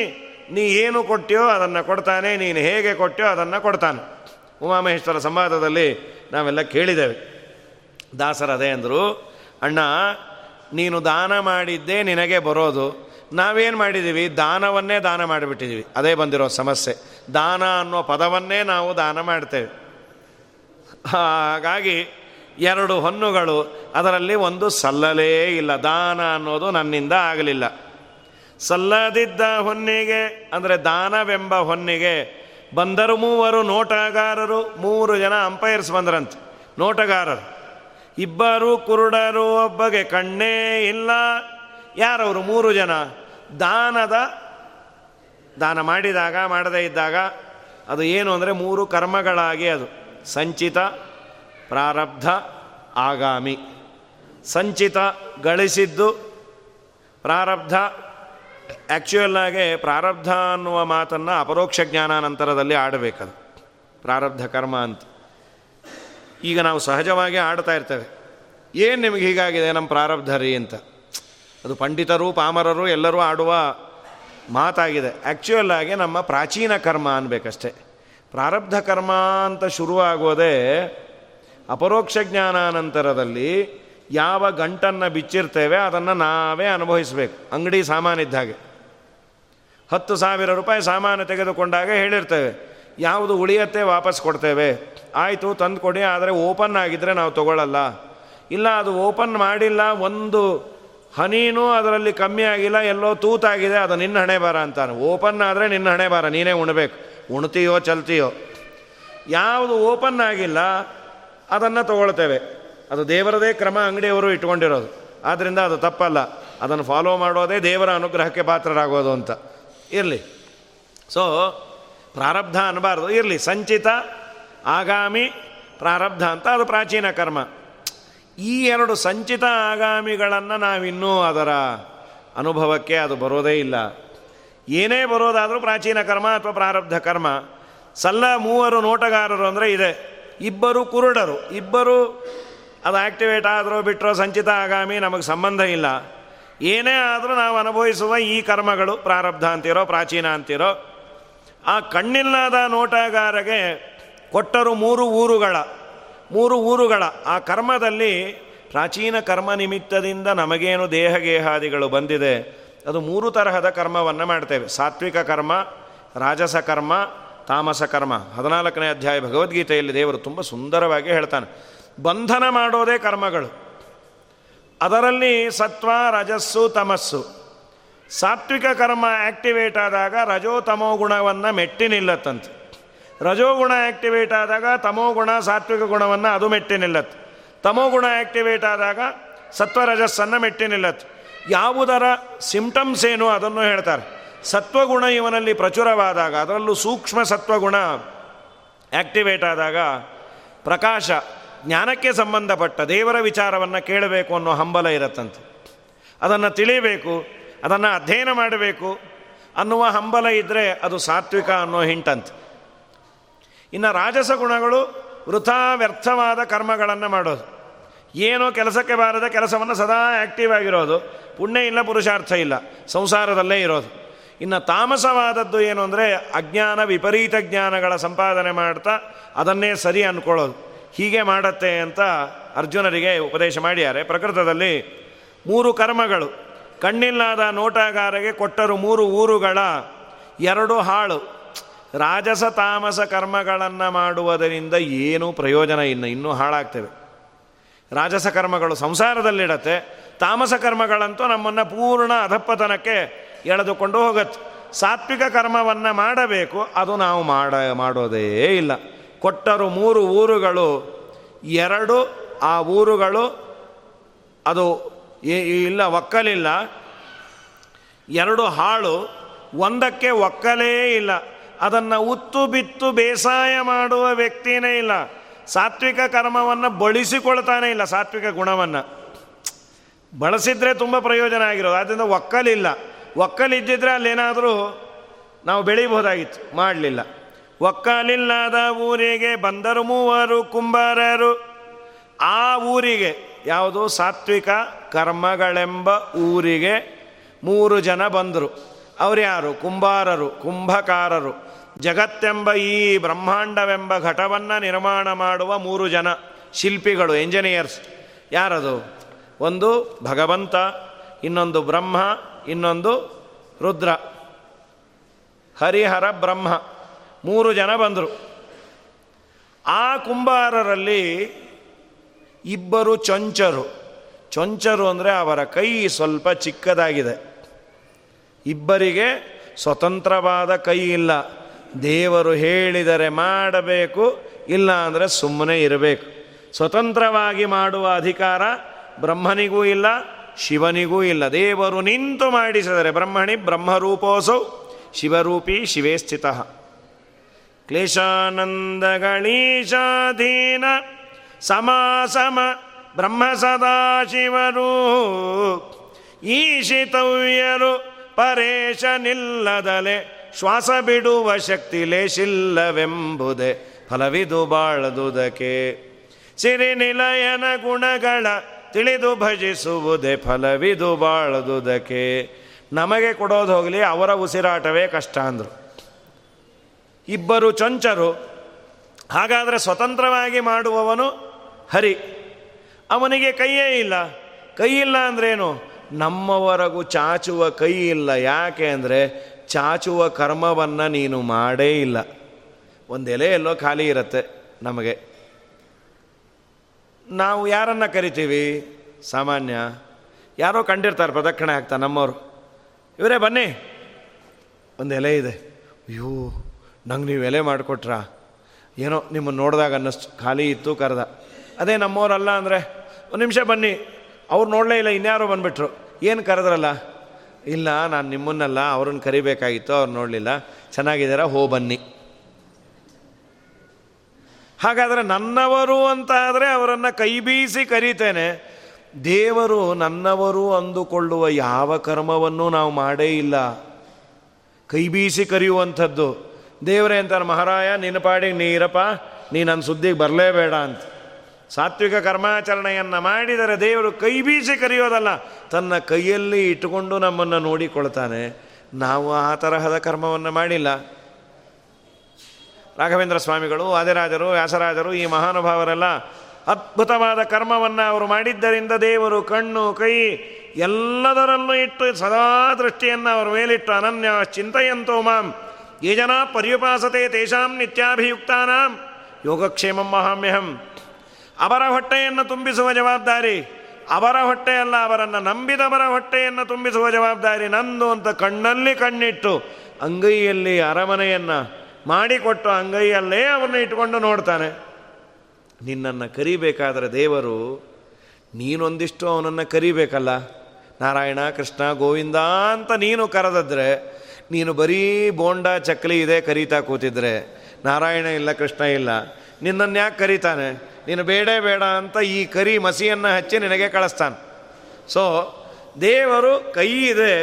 ನೀ ಏನು ಕೊಟ್ಟಿಯೋ ಅದನ್ನು ಕೊಡ್ತಾನೆ, ನೀನು ಹೇಗೆ ಕೊಟ್ಟಿಯೋ ಅದನ್ನು ಕೊಡ್ತಾನೆ. ಉಮಾಮಹೇಶ್ವರ ಸಂವಾದದಲ್ಲಿ ನಾವೆಲ್ಲ ಕೇಳಿದ್ದೇವೆ. ದಾಸರದೇ ಅಂದರು, ಅಣ್ಣ, ನೀನು ದಾನ ಮಾಡಿದ್ದೇ ನಿನಗೆ ಬರೋದು. ನಾವೇನು ಮಾಡಿದ್ದೀವಿ ದಾನವನ್ನೇ ದಾನ ಮಾಡಿಬಿಟ್ಟಿದ್ದೀವಿ ಅದೇ ಬಂದಿರೋ ಸಮಸ್ಯೆ. ದಾನ ಅನ್ನೋ ಪದವನ್ನೇ ನಾವು ದಾನ ಮಾಡ್ತೇವೆ. ಹಾಗಾಗಿ ಎರಡು ಹೊನ್ನುಗಳು, ಅದರಲ್ಲಿ ಒಂದು ಸಲ್ಲಲೇ ಇಲ್ಲ. ದಾನ ಅನ್ನೋದು ನನ್ನಿಂದ ಆಗಲಿಲ್ಲ. ಸಲ್ಲದಿದ್ದ ಹೊನ್ನಿಗೆ, ಅಂದರೆ ದಾನವೆಂಬ ಹೊನ್ನಿಗೆ, ಬಂದರು ಮೂವರು ನೋಟಗಾರರು, ಮೂರು ಜನ ಅಂಪೈರ್ಸ್ ಬಂದರಂತೆ. ನೋಟಗಾರರು. ಇಬ್ಬರು ಕುರುಡರು, ಒಬ್ಬಗೆ ಕಣ್ಣೇ ಇಲ್ಲ. ಯಾರವರು? ಮೂರು ಜನ. ದಾನದ, ದಾನ ಮಾಡಿದಾಗ, ಮಾಡದೇ ಇದ್ದಾಗ, ಅದು ಏನು ಅಂದರೆ ಮೂರು ಕರ್ಮಗಳಾಗಿ ಅದು. ಸಂಚಿತ ಪ್ರಾರಬ್ಧ ಆಗಾಮಿ. ಸಂಚಿತ ಗಳಿಸಿದ್ದು ಪ್ರಾರಬ್ಧ. ಆ್ಯಕ್ಚುಯಲ್ ಆಗಿ ಪ್ರಾರಬ್ಧ ಅನ್ನುವ ಮಾತನ್ನು ಅಪರೋಕ್ಷ ಜ್ಞಾನಾನಂತರದಲ್ಲಿ ಆಡಬೇಕದು. ಪ್ರಾರಬ್ಧ ಕರ್ಮ ಅಂತ. ಈಗ ನಾವು ಸಹಜವಾಗಿ ಆಡ್ತಾ ಇರ್ತೇವೆ. ಏನು ನಿಮಗೆ ಹೀಗಾಗಿದೆ? ನಮ್ಮ ಪ್ರಾರಬ್ಧ ರೀ ಅಂತ. ಅದು ಪಂಡಿತರು, ಪಾಮರರು ಎಲ್ಲರೂ ಆಡುವ ಮಾತಾಗಿದೆ. ಆ್ಯಕ್ಚುಯಲ್ ಆಗಿ ನಮ್ಮ ಪ್ರಾಚೀನ ಕರ್ಮ ಅನ್ಬೇಕಷ್ಟೆ. ಪ್ರಾರಬ್ಧ ಕರ್ಮ ಅಂತ ಶುರುವಾಗೋದೇ ಅಪರೋಕ್ಷ ಜ್ಞಾನಾನಂತರದಲ್ಲಿ ಯಾವ ಗಂಟನ್ನು ಬಿಚ್ಚಿರ್ತೇವೆ ಅದನ್ನು ನಾವೇ ಅನುಭವಿಸಬೇಕು. ಅಂಗಡಿ ಸಾಮಾನಿದ್ದ ಹಾಗೆ ಹತ್ತು ಸಾವಿರ ರೂಪಾಯಿ ಸಾಮಾನು ತೆಗೆದುಕೊಂಡಾಗ ಹೇಳಿರ್ತೇವೆ. ಯಾವುದು ಉಳಿಯತ್ತೆ ವಾಪಸ್ ಕೊಡ್ತೇವೆ. ಆಯಿತು, ತಂದು ಕೊಡಿ, ಆದರೆ ಓಪನ್ ಆಗಿದ್ದರೆ ನಾವು ತಗೊಳ್ಳಲ್ಲ ಇಲ್ಲ, ಅದು ಓಪನ್ ಮಾಡಿಲ್ಲ, ಒಂದು ಹನಿನೂ ಅದರಲ್ಲಿ ಕಮ್ಮಿ ಆಗಿಲ್ಲ, ಎಲ್ಲೋ ತೂತಾಗಿದೆ, ಅದು ನಿನ್ನ ಹಣೆ ಬಾರ ಅಂತಾನೆ. ಓಪನ್ ಆದರೆ ನಿನ್ನ ಹಣೆ ಬಾರ ನೀನೇ ಉಣಬೇಕು. ಉಣ್ತೀಯೋ, ಚಲ್ತೀಯೋ. ಯಾವುದು ಓಪನ್ ಆಗಿಲ್ಲ ಅದನ್ನು ತಗೊಳ್ತೇವೆ. ಅದು ದೇವರದೇ ಕ್ರಮ, ಅಂಗಡಿಯವರು ಇಟ್ಕೊಂಡಿರೋದು. ಆದ್ದರಿಂದ ಅದು ತಪ್ಪಲ್ಲ. ಅದನ್ನು ಫಾಲೋ ಮಾಡೋದೇ ದೇವರ ಅನುಗ್ರಹಕ್ಕೆ ಪಾತ್ರರಾಗೋದು ಅಂತ. ಇರಲಿ. ಸೊ ಪ್ರಾರಬ್ಧ ಅನ್ನಬಾರ್ದು. ಇರಲಿ. ಸಂಚಿತ, ಆಗಾಮಿ, ಪ್ರಾರಬ್ಧ ಅಂತ ಅದು ಪ್ರಾಚೀನ ಕರ್ಮ. ಈ ಎರಡು ಸಂಚಿತ, ಆಗಾಮಿಗಳನ್ನು ನಾವಿನ್ನೂ ಅದರ ಅನುಭವಕ್ಕೆ ಅದು ಬರೋದೇ ಇಲ್ಲ. ಏನೇ ಬರೋದಾದರೂ ಪ್ರಾಚೀನ ಕರ್ಮ ಅಥವಾ ಪ್ರಾರಬ್ಧ ಕರ್ಮ. ಸಲ್ಲ ಮೂವರು ನೋಟಗಾರರು ಅಂದರೆ ಇದೆ. ಇಬ್ಬರು ಕುರುಡರು, ಇಬ್ಬರು ಅದು ಆಕ್ಟಿವೇಟ್ ಆದರೂ ಬಿಟ್ಟರೋ ಸಂಚಿತ ಆಗಾಮಿ ನಮಗೆ ಸಂಬಂಧ ಇಲ್ಲ. ಏನೇ ಆದರೂ ನಾವು ಅನುಭವಿಸುವ ಈ ಕರ್ಮಗಳು, ಪ್ರಾರಬ್ಧ ಅಂತಿರೋ, ಪ್ರಾಚೀನ ಅಂತಿರೋ, ಆ ಕಣ್ಣಿಲ್ಲದ ನೋಟಗಾರಗೆ ಕೊಟ್ಟರು ಮೂರು ಊರುಗಳ ಮೂರು ಊರುಗಳ. ಆ ಕರ್ಮದಲ್ಲಿ ಪ್ರಾಚೀನ ಕರ್ಮ ನಿಮಿತ್ತದಿಂದ ನಮಗೇನು ದೇಹಗೇಹಾದಿಗಳು ಬಂದಿದೆ, ಅದು ಮೂರು ತರಹದ ಕರ್ಮವನ್ನು ಮಾಡ್ತೇವೆ. ಸಾತ್ವಿಕ ಕರ್ಮ, ರಾಜಸ ಕರ್ಮ ತಾಮಸ ಕರ್ಮ. ಹದಿನಾಲ್ಕನೇ ಅಧ್ಯಾಯ ಭಗವದ್ಗೀತೆಯಲ್ಲಿ ದೇವರು ತುಂಬ ಸುಂದರವಾಗಿ ಹೇಳ್ತಾನೆ. ಬಂಧನ ಮಾಡೋದೇ ಕರ್ಮಗಳು. ಅದರಲ್ಲಿ ಸತ್ವ, ರಜಸ್ಸು, ತಮಸ್ಸು. ಸಾತ್ವಿಕ ಕರ್ಮ ಆ್ಯಕ್ಟಿವೇಟ್ ಆದಾಗ ರಜೋ ತಮೋ ಗುಣವನ್ನು ಮೆಟ್ಟಿ ನಿಲ್ಲತ್ತಂತೆ. ರಜೋಗುಣ ಆ್ಯಕ್ಟಿವೇಟ್ ಆದಾಗ ತಮೋಗುಣ ಸಾತ್ವಿಕ ಗುಣವನ್ನು ಅದು ಮೆಟ್ಟಿ ನಿಲ್ಲತ್ತೆ. ತಮೋಗುಣ ಆ್ಯಕ್ಟಿವೇಟ್ ಆದಾಗ ಸತ್ವರಜಸ್ಸನ್ನು ಮೆಟ್ಟಿ ನಿಲ್ಲತ್ತೆ. ಯಾವುದರ ಸಿಂಪ್ಟಮ್ಸ್ ಏನು ಅದನ್ನು ಹೇಳ್ತಾರೆ. ಸತ್ವಗುಣ ಇವನಲ್ಲಿ ಪ್ರಚುರವಾದಾಗ, ಅದರಲ್ಲೂ ಸೂಕ್ಷ್ಮ ಸತ್ವಗುಣ ಆ್ಯಕ್ಟಿವೇಟ್ ಆದಾಗ ಪ್ರಕಾಶ ಜ್ಞಾನಕ್ಕೆ ಸಂಬಂಧಪಟ್ಟ ದೇವರ ವಿಚಾರವನ್ನು ಕೇಳಬೇಕು ಅನ್ನೋ ಹಂಬಲ ಇರತ್ತಂತೆ. ಅದನ್ನು ತಿಳಿಬೇಕು, ಅದನ್ನು ಅಧ್ಯಯನ ಮಾಡಬೇಕು ಅನ್ನುವ ಹಂಬಲ ಇದ್ದರೆ ಅದು ಸಾತ್ವಿಕ ಅನ್ನೋ ಹಿಂಟಂತೆ. ಇನ್ನು ರಾಜಸ ಗುಣಗಳು ವೃಥಾ ವ್ಯರ್ಥವಾದ ಕರ್ಮಗಳನ್ನು ಮಾಡೋದು. ಏನೋ ಕೆಲಸಕ್ಕೆ ಬಾರದ ಕೆಲಸವನ್ನು ಸದಾ ಆ್ಯಕ್ಟಿವ್ ಆಗಿರೋದು. ಪುಣ್ಯ ಇಲ್ಲ, ಪುರುಷಾರ್ಥ ಇಲ್ಲ. ಸಂಸಾರದಲ್ಲೇ ಇರೋದು. ಇನ್ನು ತಾಮಸವಾದದ್ದು ಏನು ಅಂದರೆ ಅಜ್ಞಾನ, ವಿಪರೀತ ಜ್ಞಾನಗಳ ಸಂಪಾದನೆ ಮಾಡ್ತಾ ಅದನ್ನೇ ಸರಿ ಅಂದ್ಕೊಳ್ಳೋದು ಹೀಗೆ ಮಾಡತ್ತೆ ಅಂತ ಅರ್ಜುನರಿಗೆ ಉಪದೇಶ ಮಾಡಿದ್ದಾರೆ. ಪ್ರಕೃತದಲ್ಲಿ ಮೂರು ಕರ್ಮಗಳು. ಕಣ್ಣಿಲ್ಲದ ನೋಟಗಾರಗೆ ಕೊಟ್ಟರು ಮೂರು ಊರುಗಳ ಎರಡು ಹಾಳು. ರಾಜಸ ತಾಮಸ ಕರ್ಮಗಳನ್ನು ಮಾಡುವುದರಿಂದ ಏನೂ ಪ್ರಯೋಜನ ಇನ್ನು ಇನ್ನೂ ಹಾಳಾಗ್ತವೆ ರಾಜಸ ಕರ್ಮಗಳು ಸಂಸಾರದಲ್ಲಿಡತ್ತೆ. ತಾಮಸ ಕರ್ಮಗಳಂತೂ ನಮ್ಮನ್ನು ಪೂರ್ಣ ಅಧಪ್ಪತನಕ್ಕೆ ಎಳೆದುಕೊಂಡು ಹೋಗುತ್ತೆ. ಸಾತ್ವಿಕ ಕರ್ಮವನ್ನು ಮಾಡಬೇಕು, ಅದು ನಾವು ಮಾಡ, ಮಾಡೋದೇ ಇಲ್ಲ. ಕೊಟ್ಟರು ಮೂರು ಊರುಗಳು, ಎರಡು ಆ ಊರುಗಳು, ಅದು ಇಲ್ಲ, ಒಕ್ಕಲಿಲ್ಲ. ಎರಡು ಹಾಳು, ಒಂದಕ್ಕೆ ಒಕ್ಕಲೇ ಇಲ್ಲ. ಅದನ್ನು ಉತ್ತು ಬಿತ್ತು ಬೇಸಾಯ ಮಾಡುವ ವ್ಯಕ್ತಿಯೇ ಇಲ್ಲ. ಸಾತ್ವಿಕ ಕರ್ಮವನ್ನು ಬಳಸಿಕೊಳ್ತಾನೆ ಇಲ್ಲ, ಸಾತ್ವಿಕ ಗುಣವನ್ನು. ಬಳಸಿದ್ರೆ ತುಂಬ ಪ್ರಯೋಜನ ಆಗಿರೋದು ಆದ್ದರಿಂದ ಒಕ್ಕಲಿಲ್ಲ. ಒಕ್ಕಲಿದ್ದಿದ್ರೆ ಅಲ್ಲೇನಾದರೂ ನಾವು ಬೆಳೀಬಹುದಾಗಿತ್ತು. ಮಾಡಲಿಲ್ಲ. ಒಕ್ಕಲಿಲ್ಲದ ಊರಿಗೆ ಬಂದರು ಮೂವರು ಕುಂಬಾರರು. ಆ ಊರಿಗೆ ಯಾವುದು ಸಾತ್ವಿಕ ಕರ್ಮಗಳೆಂಬ ಊರಿಗೆ ಮೂರು ಜನ ಬಂದರು. ಅವರು ಯಾರು? ಕುಂಬಾರರು, ಕುಂಭಕಾರರು. ಜಗತ್ತೆಂಬ ಈ ಬ್ರಹ್ಮಾಂಡವೆಂಬ ಘಟವನ್ನು ನಿರ್ಮಾಣ ಮಾಡುವ ಮೂರು ಜನ ಶಿಲ್ಪಿಗಳು ಎಂಜಿನಿಯರ್ಸ್ ಯಾರದು? ಒಂದು ಭಗವಂತ, ಇನ್ನೊಂದು ಬ್ರಹ್ಮ ಇನ್ನೊಂದು ರುದ್ರ. ಹರಿಹರ ಬ್ರಹ್ಮ. ಮೂರು ಜನ ಬಂದರು. ಆ ಕುಂಬಾರರಲ್ಲಿ ಇಬ್ಬರು ಚೊಂಚರು. ಚೊಂಚರು ಅಂದರೆ ಅವರ ಕೈ ಸ್ವಲ್ಪ ಚಿಕ್ಕದಾಗಿದೆ. ಇಬ್ಬರಿಗೆ ಸ್ವತಂತ್ರವಾದ ಕೈ ಇಲ್ಲ. ದೇವರು ಹೇಳಿದರೆ ಮಾಡಬೇಕು, ಇಲ್ಲ ಅಂದರೆ ಸುಮ್ಮನೆ ಇರಬೇಕು. ಸ್ವತಂತ್ರವಾಗಿ ಮಾಡುವ ಅಧಿಕಾರ ಬ್ರಹ್ಮನಿಗೂ ಇಲ್ಲ ಶಿವನಿಗೂ ಇಲ್ಲ. ದೇವರು ನಿಂತು ಮಾಡಿಸಿದರೆ ಬ್ರಹ್ಮಣಿ ಬ್ರಹ್ಮರೂಪೋಸೌ ಶಿವರೂಪಿ ಶಿವೇ ಸ್ಥಿತ. ಕ್ಲೇಶಾನಂದಗಳೀಶಾಧೀನ ಸಮಾಸಮ ಬ್ರಹ್ಮ ಸದಾಶಿವರು ಈಶಿತವ್ಯರು ಪರೇಶ ನಿಲ್ಲದಲೆ ಶ್ವಾಸ ಬಿಡುವ ಶಕ್ತಿ ಲೇಶಿಲ್ಲವೆಂಬುದೇ ಫಲವಿದು ಬಾಳದುದಕ್ಕೆ ಸಿರಿ ನಿಲಯನ ಗುಣಗಳ ತಿಳಿದು ಭಜಿಸುವುದೇ ಫಲವಿದು ಬಾಳದುದಕ್ಕೆ. ನಮಗೆ ಕೊಡೋದು ಹೋಗಲಿ, ಅವರ ಉಸಿರಾಟವೇ ಕಷ್ಟ ಅಂದರು. ಇಬ್ಬರು ಚೊಂಚರು, ಹಾಗಾದರೆ ಸ್ವತಂತ್ರವಾಗಿ ಮಾಡುವವನು ಹರಿ. ಅವನಿಗೆ ಕೈಯೇ ಇಲ್ಲ. ಕೈ ಇಲ್ಲ ಅಂದ್ರೇನು? ನಮ್ಮವರೆಗೂ ಚಾಚುವ ಕೈ ಇಲ್ಲ. ಯಾಕೆ ಅಂದರೆ ಚಾಚುವ ಕರ್ಮವನ್ನು ನೀನು ಮಾಡೇ ಇಲ್ಲ. ಒಂದು ಎಲೆ ಎಲ್ಲೋ ಖಾಲಿ ಇರುತ್ತೆ ನಮಗೆ. ನಾವು ಯಾರನ್ನು ಕರಿತೀವಿ? ಸಾಮಾನ್ಯ. ಯಾರೋ ಕಂಡಿರ್ತಾರೆ, ಪ್ರದಕ್ಷಿಣೆ ಆಗ್ತಾ ನಮ್ಮವರು. ಇವರೇ ಬನ್ನಿ. ಒಂದು ಎಲೆ ಇದೆ. ಅಯ್ಯೋ, ನಂಗೆ ನೀವು ಎಲೆ ಮಾಡಿಕೊಟ್ರಾ? ಏನೋ ನಿಮ್ಮನ್ನು ನೋಡಿದಾಗ ಅನ್ನಿಸ್ತು. ಖಾಲಿ ಇತ್ತು ಕರೆದ. ಅದೇ ನಮ್ಮವರಲ್ಲ ಅಂದರೆ, ಒಂದು ನಿಮಿಷ ಬನ್ನಿ. ಅವ್ರು ನೋಡಲೇ ಇಲ್ಲ, ಇನ್ಯಾರೋ ಬಂದುಬಿಟ್ರು. ಏನು ಕರೆದ್ರಲ್ಲ? ಇಲ್ಲ, ನಾನು ನಿಮ್ಮನ್ನಲ್ಲ ಅವ್ರನ್ನ ಕರಿಬೇಕಾಗಿತ್ತು, ಅವ್ರು ನೋಡಲಿಲ್ಲ. ಚೆನ್ನಾಗಿದ್ದೀರಾ? ಹೋ, ಬನ್ನಿ. ಹಾಗಾದರೆ ನನ್ನವರು ಅಂತ ಆದರೆ ಅವರನ್ನು ಕೈ ಬೀಸಿ ಕರೀತೇನೆ. ದೇವರು ನನ್ನವರು ಅಂದುಕೊಳ್ಳುವ ಯಾವ ಕರ್ಮವನ್ನು ನಾವು ಮಾಡೇ ಇಲ್ಲ. ಕೈ ಬೀಸಿ ಕರೆಯುವಂಥದ್ದು, ದೇವರೇ ಅಂತಾರೆ, ಮಹಾರಾಯ, ನಿನ್ನ ಪಾಡಿಗೆ ನೀರಪ್ಪ, ನೀ ನನ್ನ ಸುದ್ದಿಗೆ ಬರಲೇಬೇಡ ಅಂತ. ಸಾತ್ವಿಕ ಕರ್ಮಾಚರಣೆಯನ್ನು ಮಾಡಿದರೆ ದೇವರು ಕೈ ಬೀಸಿ ಕರೆಯೋದಲ್ಲ, ತನ್ನ ಕೈಯಲ್ಲಿ ಇಟ್ಟುಕೊಂಡು ನಮ್ಮನ್ನು ನೋಡಿಕೊಳ್ತಾನೆ. ನಾವು ಆ ತರಹದ ಕರ್ಮವನ್ನು ಮಾಡಿಲ್ಲ. ರಾಘವೇಂದ್ರ ಸ್ವಾಮಿಗಳು, ಆದಿರಾಜರು, ವ್ಯಾಸರಾಜರು, ಈ ಮಹಾನುಭಾವರೆಲ್ಲ ಅದ್ಭುತವಾದ ಕರ್ಮವನ್ನು ಅವರು ಮಾಡಿದ್ದರಿಂದ ದೇವರು ಕಣ್ಣು, ಕೈ ಎಲ್ಲದರಲ್ಲೂ ಇಟ್ಟು ಸದಾ ದೃಷ್ಟಿಯನ್ನು ಅವರ ಮೇಲಿಟ್ಟು ಅನನ್ಯ ಚಿಂತೆಯಂತೋ ಮಾಂ. ಈ ಜನ ಪರ್ಯುಪಾಸತೆ ತೇಷಾಂ ನಿತ್ಯಾಭಿಯುಕ್ತಾನಾಂ. ಯೋಗಕ್ಷೇಮಂ ಮಹಾಮ್ಯಹಂ ಅವರ ಹೊಟ್ಟೆಯನ್ನು ತುಂಬಿಸುವ ಜವಾಬ್ದಾರಿ. ಅವರ ಹೊಟ್ಟೆಯಲ್ಲ ಅವರನ್ನು ನಂಬಿದವರ ಹೊಟ್ಟೆಯನ್ನು ತುಂಬಿಸುವ ಜವಾಬ್ದಾರಿ ನಂದು ಅಂತ ಕಣ್ಣಲ್ಲಿ ಕಣ್ಣಿಟ್ಟು ಅಂಗೈಯಲ್ಲಿ ಅರಮನೆಯನ್ನು ಮಾಡಿಕೊಟ್ಟು ಅಂಗೈಯಲ್ಲೇ ಅವನ್ನ ಇಟ್ಕೊಂಡು ನೋಡ್ತಾನೆ. ನಿನ್ನನ್ನು ಕರಿಬೇಕಾದ್ರೆ ದೇವರು, ನೀನೊಂದಿಷ್ಟು ಅವನನ್ನು ಕರಿಬೇಕಲ್ಲ. ನಾರಾಯಣ, ಕೃಷ್ಣ, ಗೋವಿಂದ ಅಂತ ನೀನು ಕರೆದದ್ರೆ, ನೀನು ಬರೀ ಬೋಂಡ, ಚಕ್ಲಿ ಇದೆ ಕರೀತಾ ಕೂತಿದ್ರೆ. ನಾರಾಯಣ ಇಲ್ಲ, ಕೃಷ್ಣ ಇಲ್ಲ. ನಿನ್ನನ್ನು ಯಾಕೆ ಕರೀತಾನೆ? ನೀನು ಬೇಡ ಬೇಡ ಅಂತ ಈ ಕರಿ ಮಸಿಯನ್ನು ಹಚ್ಚಿ ನಿನಗೆ ಕಳಿಸ್ತಾನೆ. ಸೊ ದೇವರು ಕೈ ಇದೆ,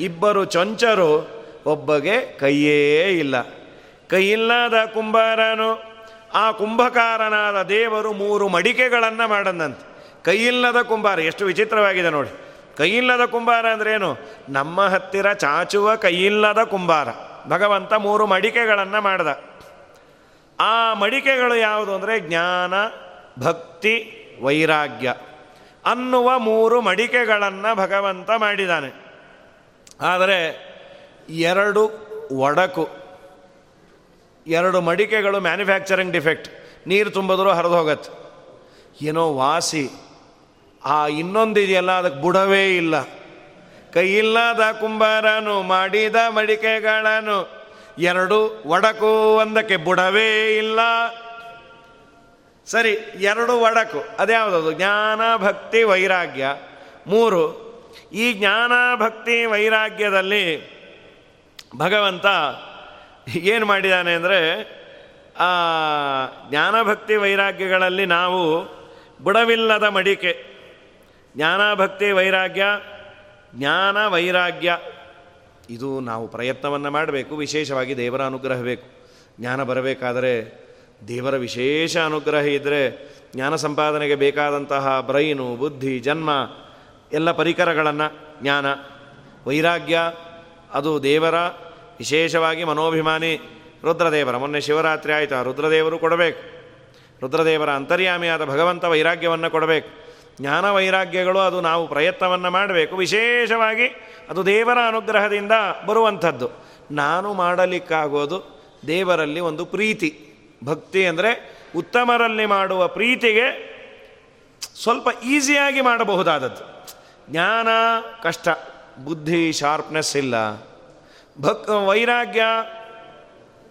ಇಬ್ಬರು ಚೊಂಚರು, ಒಬ್ಬಗೆ ಕೈಯೇ ಇಲ್ಲ. ಕೈಯಿಲ್ಲದ ಕುಂಬಾರನು, ಆ ಕುಂಭಕಾರನಾದ ದೇವರು ಮೂರು ಮಡಿಕೆಗಳನ್ನು ಮಾಡಂದಂತೆ. ಕೈಯಿಲ್ಲದ ಕುಂಬಾರ, ಎಷ್ಟು ವಿಚಿತ್ರವಾಗಿದೆ ನೋಡಿ. ಕೈಯಿಲ್ಲದ ಕುಂಬಾರ ಅಂದ್ರೇನು ನಮ್ಮ ಹತ್ತಿರ ಚಾಚುವ ಕೈಯಿಲ್ಲದ ಕುಂಬಾರ. ಭಗವಂತ ಮೂರು ಮಡಿಕೆಗಳನ್ನು ಮಾಡ್ದ. ಆ ಮಡಿಕೆಗಳು ಯಾವುದು ಅಂದರೆ ಜ್ಞಾನ, ಭಕ್ತಿ, ವೈರಾಗ್ಯ ಅನ್ನುವ ಮೂರು ಮಡಿಕೆಗಳನ್ನು ಭಗವಂತ ಮಾಡಿದ್ದಾನೆ ಆದರೆ ಎರಡು ಒಡಕು ಎರಡು ಮಡಿಕೆಗಳು ಮ್ಯಾನುಫ್ಯಾಕ್ಚರಿಂಗ್ ಡಿಫೆಕ್ಟ್. ನೀರು ತುಂಬಿದ್ರೂ ಹರಿದು ಹೋಗತ್ತೆ. ಏನೋ ವಾಸಿ. ಆ ಇನ್ನೊಂದಿದೆಯಲ್ಲ ಅದಕ್ಕೆ ಬುಡವೇ ಇಲ್ಲ. ಕೈಯಿಲ್ಲದ ಕುಂಬಾರನು, ಮಾಡಿದ ಮಡಿಕೆಗಳನ್ನು ಎರಡು ಒಡಕು ಒಂದಕ್ಕೆ ಬುಡವೇ ಇಲ್ಲ. ಸರಿ, ಎರಡು ಒಡಕು. ಅದ್ಯಾವುದದು? ಜ್ಞಾನ, ಭಕ್ತಿ, ವೈರಾಗ್ಯ. ಮೂರು, ಈ ಜ್ಞಾನ, ಭಕ್ತಿ, ವೈರಾಗ್ಯದಲ್ಲಿ ಭಗವಂತ ಏನು ಮಾಡಿದ್ದಾನೆ ಅಂದರೆ ಜ್ಞಾನಭಕ್ತಿ ವೈರಾಗ್ಯಗಳಲ್ಲಿ ನಾವು ಬುಡವಿಲ್ಲದ ಮಡಿಕೆ. ಜ್ಞಾನಭಕ್ತಿ ವೈರಾಗ್ಯ, ಜ್ಞಾನ ವೈರಾಗ್ಯ, ಇದು ನಾವು ಪ್ರಯತ್ನವನ್ನು ಮಾಡಬೇಕು, ವಿಶೇಷವಾಗಿ ದೇವರ ಅನುಗ್ರಹ ಬೇಕು. ಜ್ಞಾನ ಬರಬೇಕಾದರೆ ದೇವರ ವಿಶೇಷ ಅನುಗ್ರಹ ಇದ್ದರೆ ಜ್ಞಾನ ಸಂಪಾದನೆಗೆ ಬೇಕಾದಂತಹ ಬ್ರೈನು, ಬುದ್ಧಿ, ಜನ್ಮ, ಎಲ್ಲ ಪರಿಕರಗಳನ್ನು, ಜ್ಞಾನ, ವೈರಾಗ್ಯ, ಅದು ದೇವರ ವಿಶೇಷವಾಗಿ ಮನೋಭಿಮಾನಿ ರುದ್ರದೇವರ. ಮೊನ್ನೆ ಶಿವರಾತ್ರಿ ಆಯಿತು, ಆ ರುದ್ರದೇವರು ಕೊಡಬೇಕು. ರುದ್ರದೇವರ ಅಂತರ್ಯಾಮಿಯಾದ ಭಗವಂತ ವೈರಾಗ್ಯವನ್ನು ಕೊಡಬೇಕು. ಜ್ಞಾನ ವೈರಾಗ್ಯಗಳು ಅದು ನಾವು ಪ್ರಯತ್ನವನ್ನು ಮಾಡಬೇಕು. ವಿಶೇಷವಾಗಿ ಅದು ದೇವರ ಅನುಗ್ರಹದಿಂದ ಬರುವಂಥದ್ದು. ನಾನು ಮಾಡಲಿಕ್ಕಾಗೋದು ದೇವರಲ್ಲಿ ಒಂದು ಪ್ರೀತಿ. ಭಕ್ತಿ ಅಂದರೆ ಉತ್ತಮರಲ್ಲಿ ಮಾಡುವ ಪ್ರೀತಿಗೆ ಸ್ವಲ್ಪ ಈಸಿಯಾಗಿ ಮಾಡಬಹುದಾದದ್ದು. ಜ್ಞಾನ, ಕಷ್ಟ, ಬುದ್ಧಿ ಶಾರ್ಪ್ನೆಸ್ ಇಲ್ಲ. ಭಕ್, ವೈರಾಗ್ಯ,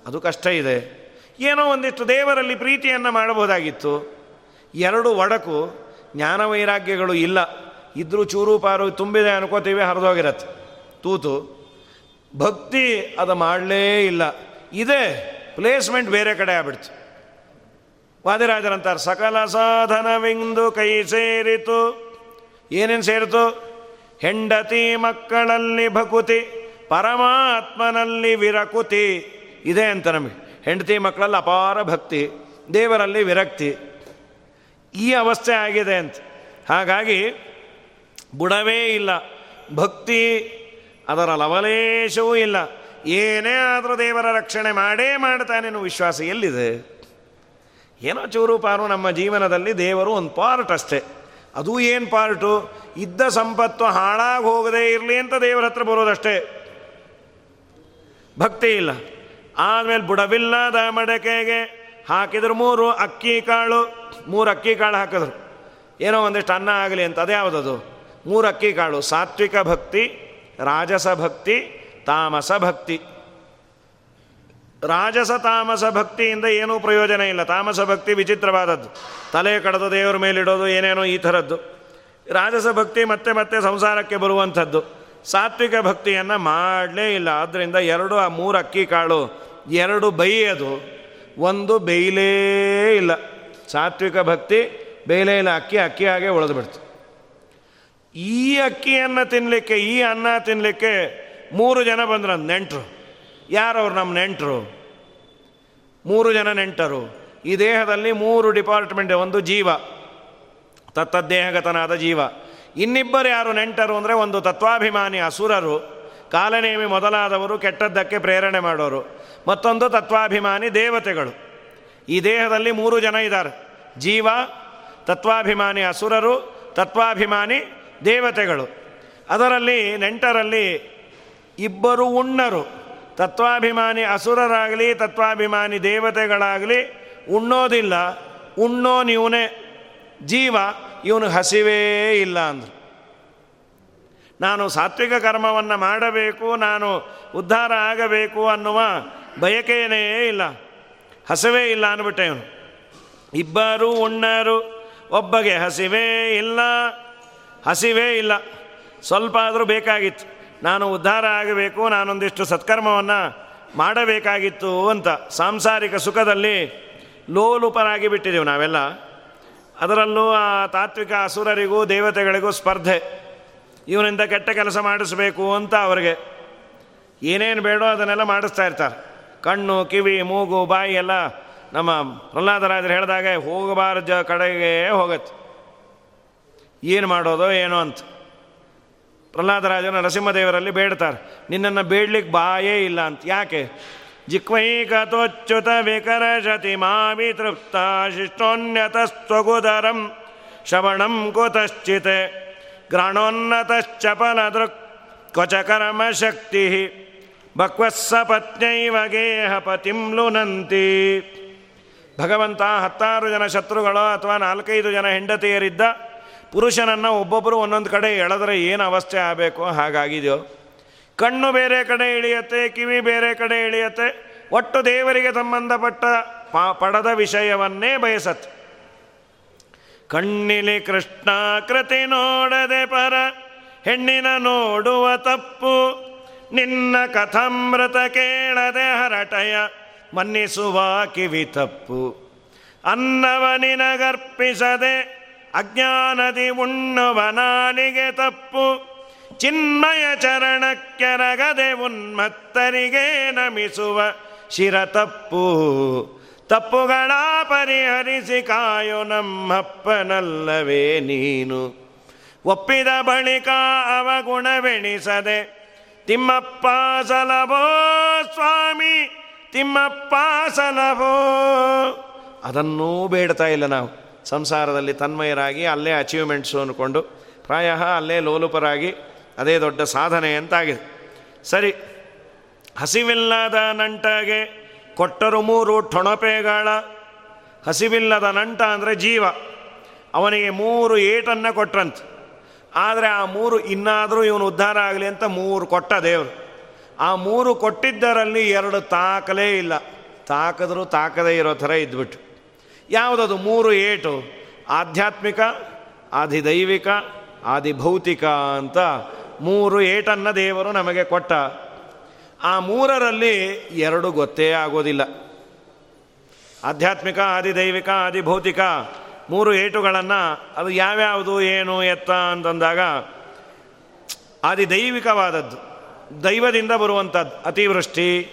ಅದು ಕಷ್ಟ ಇದೆ. ಏನೋ ಒಂದಿಷ್ಟು ದೇವರಲ್ಲಿ ಪ್ರೀತಿಯನ್ನು ಮಾಡಬಹುದಾಗಿತ್ತು. ಎರಡು ಒಡಕು, ಜ್ಞಾನ ವೈರಾಗ್ಯಗಳು ಇಲ್ಲ. ಇದ್ರೂ ಚೂರು ಪಾರು ತುಂಬಿದೆ ಅನ್ಕೋತೀವಿ, ಹರಿದೋಗಿರತ್ತೆ. ತೂತು. ಭಕ್ತಿ ಅದು ಮಾಡಲೇ ಇಲ್ಲ. ಇದೆ, ಪ್ಲೇಸ್ಮೆಂಟ್ ಬೇರೆ ಕಡೆ ಆಗ್ಬಿಡ್ತು. ವಾದಿರಾಜರಂತಾರೆ, ಸಕಲ ಸಾಧನವಿಂದು ಕೈ ಸೇರಿತು. ಏನೇನು ಸೇರಿತು? ಹೆಂಡತಿ ಮಕ್ಕಳಲ್ಲಿ ಭಕುತಿ. ಪರಮಾತ್ಮನಲ್ಲಿ ವಿರಕುತಿ ಇದೆ ಅಂತ ನಮಗೆ. ಹೆಂಡತಿ ಮಕ್ಕಳಲ್ಲಿ ಅಪಾರ ಭಕ್ತಿ, ದೇವರಲ್ಲಿ ವಿರಕ್ತಿ. ಈ ಅವಸ್ಥೆ ಆಗಿದೆ ಅಂತ. ಹಾಗಾಗಿ ಬುಡವೇ ಇಲ್ಲ, ಭಕ್ತಿ, ಅದರ ಲವಲೇಶವೂ ಇಲ್ಲ. ಏನೇ ಆದರೂ ದೇವರ ರಕ್ಷಣೆ ಮಾಡೇ ಮಾಡ್ತಾನೇನು ವಿಶ್ವಾಸ ಎಲ್ಲಿದೆ? ಏನೋ ಚೂರು ಪಾರು ನಮ್ಮ ಜೀವನದಲ್ಲಿ ದೇವರು ಒಂದು ಪಾರ್ಟ್ ಅಷ್ಟೇ. ಅದು ಏನು ಪಾರ್ಟು? ಇದ್ದ ಸಂಪತ್ತು ಹಾಳಾಗಿ ಹೋಗದೇ ಇರಲಿ ಅಂತ ದೇವರ ಹತ್ರ ಬರೋದಷ್ಟೇ. ಭಕ್ತಿ ಇಲ್ಲ. ಆಮೇಲೆ ಬುಡವಿಲ್ಲದ ಮಡಕೆಗೆ ಹಾಕಿದ್ರು ಮೂರು ಅಕ್ಕಿ ಕಾಳು, ಮೂರು ಅಕ್ಕಿ ಕಾಳು ಹಾಕಿದ್ರು. ಏನೋ ಒಂದಿಷ್ಟು ಅನ್ನ ಆಗಲಿ ಅಂತ, ಅದೇ ಯಾವುದದು? ಮೂರು ಅಕ್ಕಿ ಕಾಳು, ಸಾತ್ವಿಕ ಭಕ್ತಿ, ರಾಜಸ ಭಕ್ತಿ, ತಾಮಸ ಭಕ್ತಿ. ರಾಜಸ, ತಾಮಸ ಭಕ್ತಿಯಿಂದ ಏನೂ ಪ್ರಯೋಜನ ಇಲ್ಲ. ತಾಮಸ ಭಕ್ತಿ ವಿಚಿತ್ರವಾದದ್ದು. ತಲೆ ಕಡದು ದೇವರ ಮೇಲಿಡೋದು ಏನೇನೋ ಈ ಥರದ್ದು. ರಾಜಸ ಭಕ್ತಿ ಮತ್ತೆ ಮತ್ತೆ ಸಂಸಾರಕ್ಕೆ ಬರುವಂಥದ್ದು. ಸಾತ್ವಿಕ ಭಕ್ತಿಯನ್ನು ಮಾಡಲೇ ಇಲ್ಲ. ಆದ್ದರಿಂದ ಎರಡು, ಆ ಮೂರು ಅಕ್ಕಿ ಕಾಳು, ಎರಡು ಬೈಯೋದು. ಒಂದು ಬೇಯಲೇ ಇಲ್ಲ. ಸಾತ್ವಿಕ ಭಕ್ತಿ, ಬೇಯಲೇ ಇಲ್ಲ. ಅಕ್ಕಿ ಅಕ್ಕಿ ಹಾಗೆ ಉಳಿದು ಬಿಡ್ತು. ಈ ಅಕ್ಕಿಯನ್ನು ತಿನ್ನಲಿಕ್ಕೆ ಈ ಅನ್ನ ತಿನ್ನಲಿಕ್ಕೆ ಮೂರು ಜನ ಬಂದರು. ನೆಂಟರು. ಯಾರವ್ರು ನಮ್ಮ ನೆಂಟರು? ಮೂರು ಜನ ನೆಂಟರು. ಈ ದೇಹದಲ್ಲಿ ಮೂರು ಡಿಪಾರ್ಟ್ಮೆಂಟ್, ಒಂದು ಜೀವ. ತತ್ತದ್ದೇಹಗತನಾದ ಜೀವ. ಇನ್ನಿಬ್ಬರು ಯಾರು ನೆಂಟರು ಅಂದರೆ ಒಂದು ತತ್ವಾಭಿಮಾನಿ ಅಸುರರು, ಕಾಲನೇಮಿ ಮೊದಲಾದವರು ಕೆಟ್ಟದ್ದಕ್ಕೆ ಪ್ರೇರಣೆ ಮಾಡೋರು. ಮತ್ತೊಂದು ತತ್ವಾಭಿಮಾನಿ ದೇವತೆಗಳು. ಈ ದೇಹದಲ್ಲಿ ಮೂರು ಜನ ಇದ್ದಾರೆ. ಜೀವ, ತತ್ವಾಭಿಮಾನಿ ಅಸುರರು, ತತ್ವಾಭಿಮಾನಿ ದೇವತೆಗಳು. ಅದರಲ್ಲಿ ನೆಂಟರಲ್ಲಿ ಇಬ್ಬರು ಉಣ್ಣರು. ತತ್ವಾಭಿಮಾನಿ ಅಸುರರಾಗಲಿ, ತತ್ವಾಭಿಮಾನಿ ದೇವತೆಗಳಾಗಲಿ ಉಣ್ಣೋದಿಲ್ಲ. ಉಣ್ಣೋ ನೀವನೇ ಜೀವ. ಇವನು ಹಸಿವೇ ಇಲ್ಲ ಅಂದರು. ನಾನು ಸಾತ್ವಿಕ ಕರ್ಮವನ್ನು ಮಾಡಬೇಕು, ನಾನು ಉದ್ಧಾರ ಆಗಬೇಕು ಅನ್ನುವ ಬಯಕೆಯೇ ಇಲ್ಲ. ಹಸಿವೇ ಇಲ್ಲ ಅಂದ್ಬಿಟ್ಟೆ ಇವನು. ಇಬ್ಬರು ಉಣ್ಣರು, ಒಬ್ಬಗೆ ಹಸಿವೇ ಇಲ್ಲ ಹಸಿವೇ ಇಲ್ಲ. ಸ್ವಲ್ಪ ಆದರೂ ಬೇಕಾಗಿತ್ತು. ನಾನು ಉದ್ಧಾರ ಆಗಬೇಕು, ನಾನೊಂದಿಷ್ಟು ಸತ್ಕರ್ಮವನ್ನು ಮಾಡಬೇಕಾಗಿತ್ತು ಅಂತ ಸಾಂಸಾರಿಕ ಸುಖದಲ್ಲಿ ಲೋಲುಪರಾಗಿ ಬಿಟ್ಟಿದ್ದೀವಿ ನಾವೆಲ್ಲ. ಅದರಲ್ಲೂ ಆ ತಾತ್ವಿಕ ಅಸುರರಿಗೂ ದೇವತೆಗಳಿಗೂ ಸ್ಪರ್ಧೆ. ಇವನಿಂದ ಕೆಟ್ಟ ಕೆಲಸ ಮಾಡಿಸಬೇಕು ಅಂತ ಅವರಿಗೆ. ಏನೇನು ಬೇಡೋ ಅದನ್ನೆಲ್ಲ ಮಾಡಿಸ್ತಾ ಇರ್ತಾರೆ. ಕಣ್ಣು, ಕಿವಿ, ಮೂಗು, ಬಾಯಿ ಎಲ್ಲ ನಮ್ಮ ಪ್ರಹ್ಲಾದರಾಜರು ಹೇಳಿದಾಗ ಹೋಗಬಾರ್ದ ಕಡೆಗೆ ಹೋಗತ್ತೆ. ಏನು ಮಾಡೋದೋ ಏನೋ ಅಂತ. ಪ್ರಹ್ಲಾದರಾಜರು ನರಸಿಂಹದೇವರಲ್ಲಿ ಬೇಡ್ತಾರೆ. ನಿನ್ನನ್ನು ಬೇಡ್ಲಿಕ್ಕೆ ಬಾಯೇ ಇಲ್ಲ ಅಂತ. ಯಾಕೆ? ಜಿಕ್ವೈಕತೋಚ್ಯುತ ವಿಕರಶತಿ ಶತಿ ತೃಪ್ತ ಶಿಷ್ಟೋನ್ಯತಸ್ತ್ವಗುದರಂ ಶ್ರವಣಂ ಕುತಶ್ಚಿತ್ ಗ್ರಾಣೋನ್ನತಶ್ಚಪನದೃಕ್ ಕ್ವಚ ಕರ್ಮಶಕ್ತಿ ಭಕ್ವಸ್ಸ ಪತ್ನೈವ ಗೇಹ ಪತಿಂ ಲುನಂತಿ. ಭಗವಂತ ಹತ್ತಾರು ಜನ ಶತ್ರುಗಳು ಅಥವಾ ನಾಲ್ಕೈದು ಜನ ಹೆಂಡತಿಯರಿದ್ದ ಪುರುಷನನ್ನು ಒಬ್ಬೊಬ್ಬರು ಒಂದೊಂದು ಕಡೆ ಎಳೆದ್ರೆ ಏನು ಅವಸ್ಥೆ ಆಗಬೇಕು? ಹಾಗಾಗಿದೆಯೋ? ಕಣ್ಣು ಬೇರೆ ಕಡೆ ಇಳಿಯತ್ತೆ, ಕಿವಿ ಬೇರೆ ಕಡೆ ಇಳಿಯತ್ತೆ. ಒಟ್ಟು ದೇವರಿಗೆ ಸಂಬಂಧಪಟ್ಟ ಪಡದ ವಿಷಯವನ್ನೇ ಬಯಸತ್. ಕಣ್ಣಿಲಿ ಕೃಷ್ಣಾಕೃತಿ ನೋಡದೆ ಪರ, ಹೆಣ್ಣಿನ ನೋಡುವ ತಪ್ಪು. ನಿನ್ನ ಕಥಾಮೃತ ಕೇಳದೆ ಹರಟಯ, ಮನ್ನಿಸುವ ಕಿವಿ ತಪ್ಪು. ಅನ್ನವ ನಿನಗರ್ಪಿಸದೆ ಅಜ್ಞಾನದಿ ಉಣ್ಣುವ ನಾಲಿಗೆ ತಪ್ಪು. ಚಿನ್ಮಯ ಚರಣಕ್ಕೆರಗದೆ ಉನ್ಮತ್ತರಿಗೆ ನಮಿಸುವ ಶಿರ ತಪ್ಪು. ತಪ್ಪುಗಳ ಪರಿಹರಿಸಿ ಕಾಯೋ ನಮ್ಮಪ್ಪನಲ್ಲವೇ ನೀನು. ಒಪ್ಪಿದ ಬಳಿಕ ಅವಗುಣವೆಣಿಸದೆ ತಿಮ್ಮಪ್ಪ ಸಲಭೋ ಸ್ವಾಮಿ, ತಿಮ್ಮಪ್ಪ ಸಲಭೋ. ಅದನ್ನೂ ಬೇಡ್ತಾ ಇಲ್ಲ ನಾವು. ಸಂಸಾರದಲ್ಲಿ ತನ್ಮಯರಾಗಿ ಅಲ್ಲೇ ಅಚೀವ್ಮೆಂಟ್ಸು ಅಂದ್ಕೊಂಡು ಪ್ರಾಯ ಅಲ್ಲೇ ಲೋಲುಪರಾಗಿ ಅದೇ ದೊಡ್ಡ ಸಾಧನೆ ಅಂತಾಗಿದೆ. ಸರಿ, ಹಸಿವಿಲ್ಲದ ನಂಟಗೆ ಕೊಟ್ಟರು ಮೂರು ಠೊಣಪೆಗಳ. ಹಸಿವಿಲ್ಲದ ನಂಟ ಅಂದರೆ ಜೀವ. ಅವನಿಗೆ ಮೂರು ಏಟನ್ನು ಕೊಟ್ರಂತ. ಆದರೆ ಆ ಮೂರು ಇನ್ನಾದರೂ ಇವನು ಉದ್ಧಾರ ಆಗಲಿ ಅಂತ ಮೂರು ಕೊಟ್ಟ ದೇವರು. ಆ ಮೂರು ಕೊಟ್ಟಿದ್ದರಲ್ಲಿ ಎರಡು ತಾಕಲೇ ಇಲ್ಲ. ತಾಕದ್ರು ತಾಕದೇ ಇರೋ ಥರ ಇದ್ಬಿಟ್ಟು. ಯಾವುದದು? ಮೂರು ಏಟು. ಆಧ್ಯಾತ್ಮಿಕ, ಆದಿದೈವಿಕ, ಆದಿಭೌತಿಕ ಅಂತ ಮೂರು ಏಟನ್ನು ದೇವರು ನಮಗೆ ಕೊಟ್ಟ. ಆ ಮೂರರಲ್ಲಿ ಎರಡು ಗೊತ್ತೇ ಆಗೋದಿಲ್ಲ. ಆಧ್ಯಾತ್ಮಿಕ, ಆದಿದೈವಿಕ, ಆದಿಭೌತಿಕ ಮೂರು ಏಟುಗಳನ್ನು ಅದು ಯಾವ್ಯಾವುದು, ಏನು, ಎತ್ತ ಅಂತಂದಾಗ ಆದಿದೈವಿಕವಾದದ್ದು. ದೈವದಿಂದ ಬರುವಂಥದ್ದು ಅತಿವೃಷ್ಟಿ,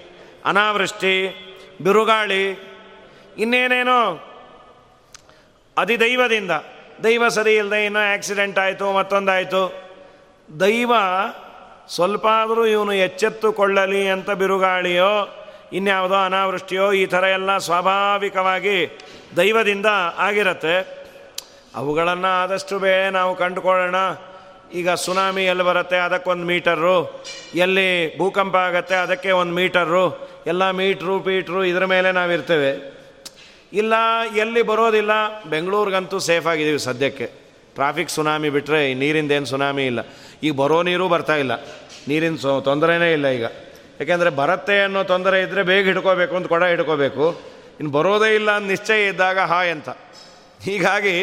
ಅನಾವೃಷ್ಟಿ, ಬಿರುಗಾಳಿ, ಇನ್ನೇನೇನೋ ಅದಿದೈವದಿಂದ. ದೈವ ಸರಿ ಇಲ್ಲದೆ ಇನ್ನೂ ಆಕ್ಸಿಡೆಂಟ್ ಆಯಿತು, ಮತ್ತೊಂದಾಯಿತು. ದೈವ ಸ್ವಲ್ಪ ಆದರೂ ಇವನು ಎಚ್ಚೆತ್ತುಕೊಳ್ಳಲಿ ಅಂತ ಬಿರುಗಾಳಿಯೋ, ಇನ್ಯಾವುದೋ ಅನಾವೃಷ್ಟಿಯೋ, ಈ ಥರ ಎಲ್ಲ ಸ್ವಾಭಾವಿಕವಾಗಿ ದೈವದಿಂದ ಆಗಿರತ್ತೆ. ಅವುಗಳನ್ನು ಆದಷ್ಟು ಬೇ ನಾವು ಕಂಡುಕೊಳ್ಳೋಣ. ಈಗ ಸುನಾಮಿ ಎಲ್ಲಿ ಬರುತ್ತೆ? ಅದಕ್ಕೊಂದು ಮೀಟರು. ಎಲ್ಲಿ ಭೂಕಂಪ ಆಗುತ್ತೆ? ಅದಕ್ಕೆ ಒಂದು ಮೀಟರು. ಎಲ್ಲ ಮೀಟ್ರು, ಪೀಟ್ರು ಇದರ ಮೇಲೆ ನಾವಿರ್ತೇವೆ. ಇಲ್ಲ, ಎಲ್ಲಿ ಬರೋದಿಲ್ಲ, ಬೆಂಗಳೂರಿಗಂತೂ ಸೇಫ್ ಆಗಿದ್ದೀವಿ ಸದ್ಯಕ್ಕೆ. ಟ್ರಾಫಿಕ್ ಸುನಾಮಿ ಬಿಟ್ಟರೆ ನೀರಿಂದೇನು ಸುನಾಮಿ ಇಲ್ಲ. ಈಗ ಬರೋ ನೀರು ಬರ್ತಾ ಇಲ್ಲ. ನೀರಿನ ಸೊ ತೊಂದರೆನೇ ಇಲ್ಲ ಈಗ. ಯಾಕೆಂದರೆ ಬರತ್ತೆ ಅನ್ನೋ ತೊಂದರೆ ಇದ್ದರೆ ಬೇಗ ಹಿಡ್ಕೋಬೇಕು ಅಂತ ಕೊಡ ಹಿಡ್ಕೋಬೇಕು. ಇನ್ನು ಬರೋದೇ ಇಲ್ಲ ಅಂತ ನಿಶ್ಚಯ ಇದ್ದಾಗ ಹಾಯ್ ಅಂತ. ಹೀಗಾಗಿ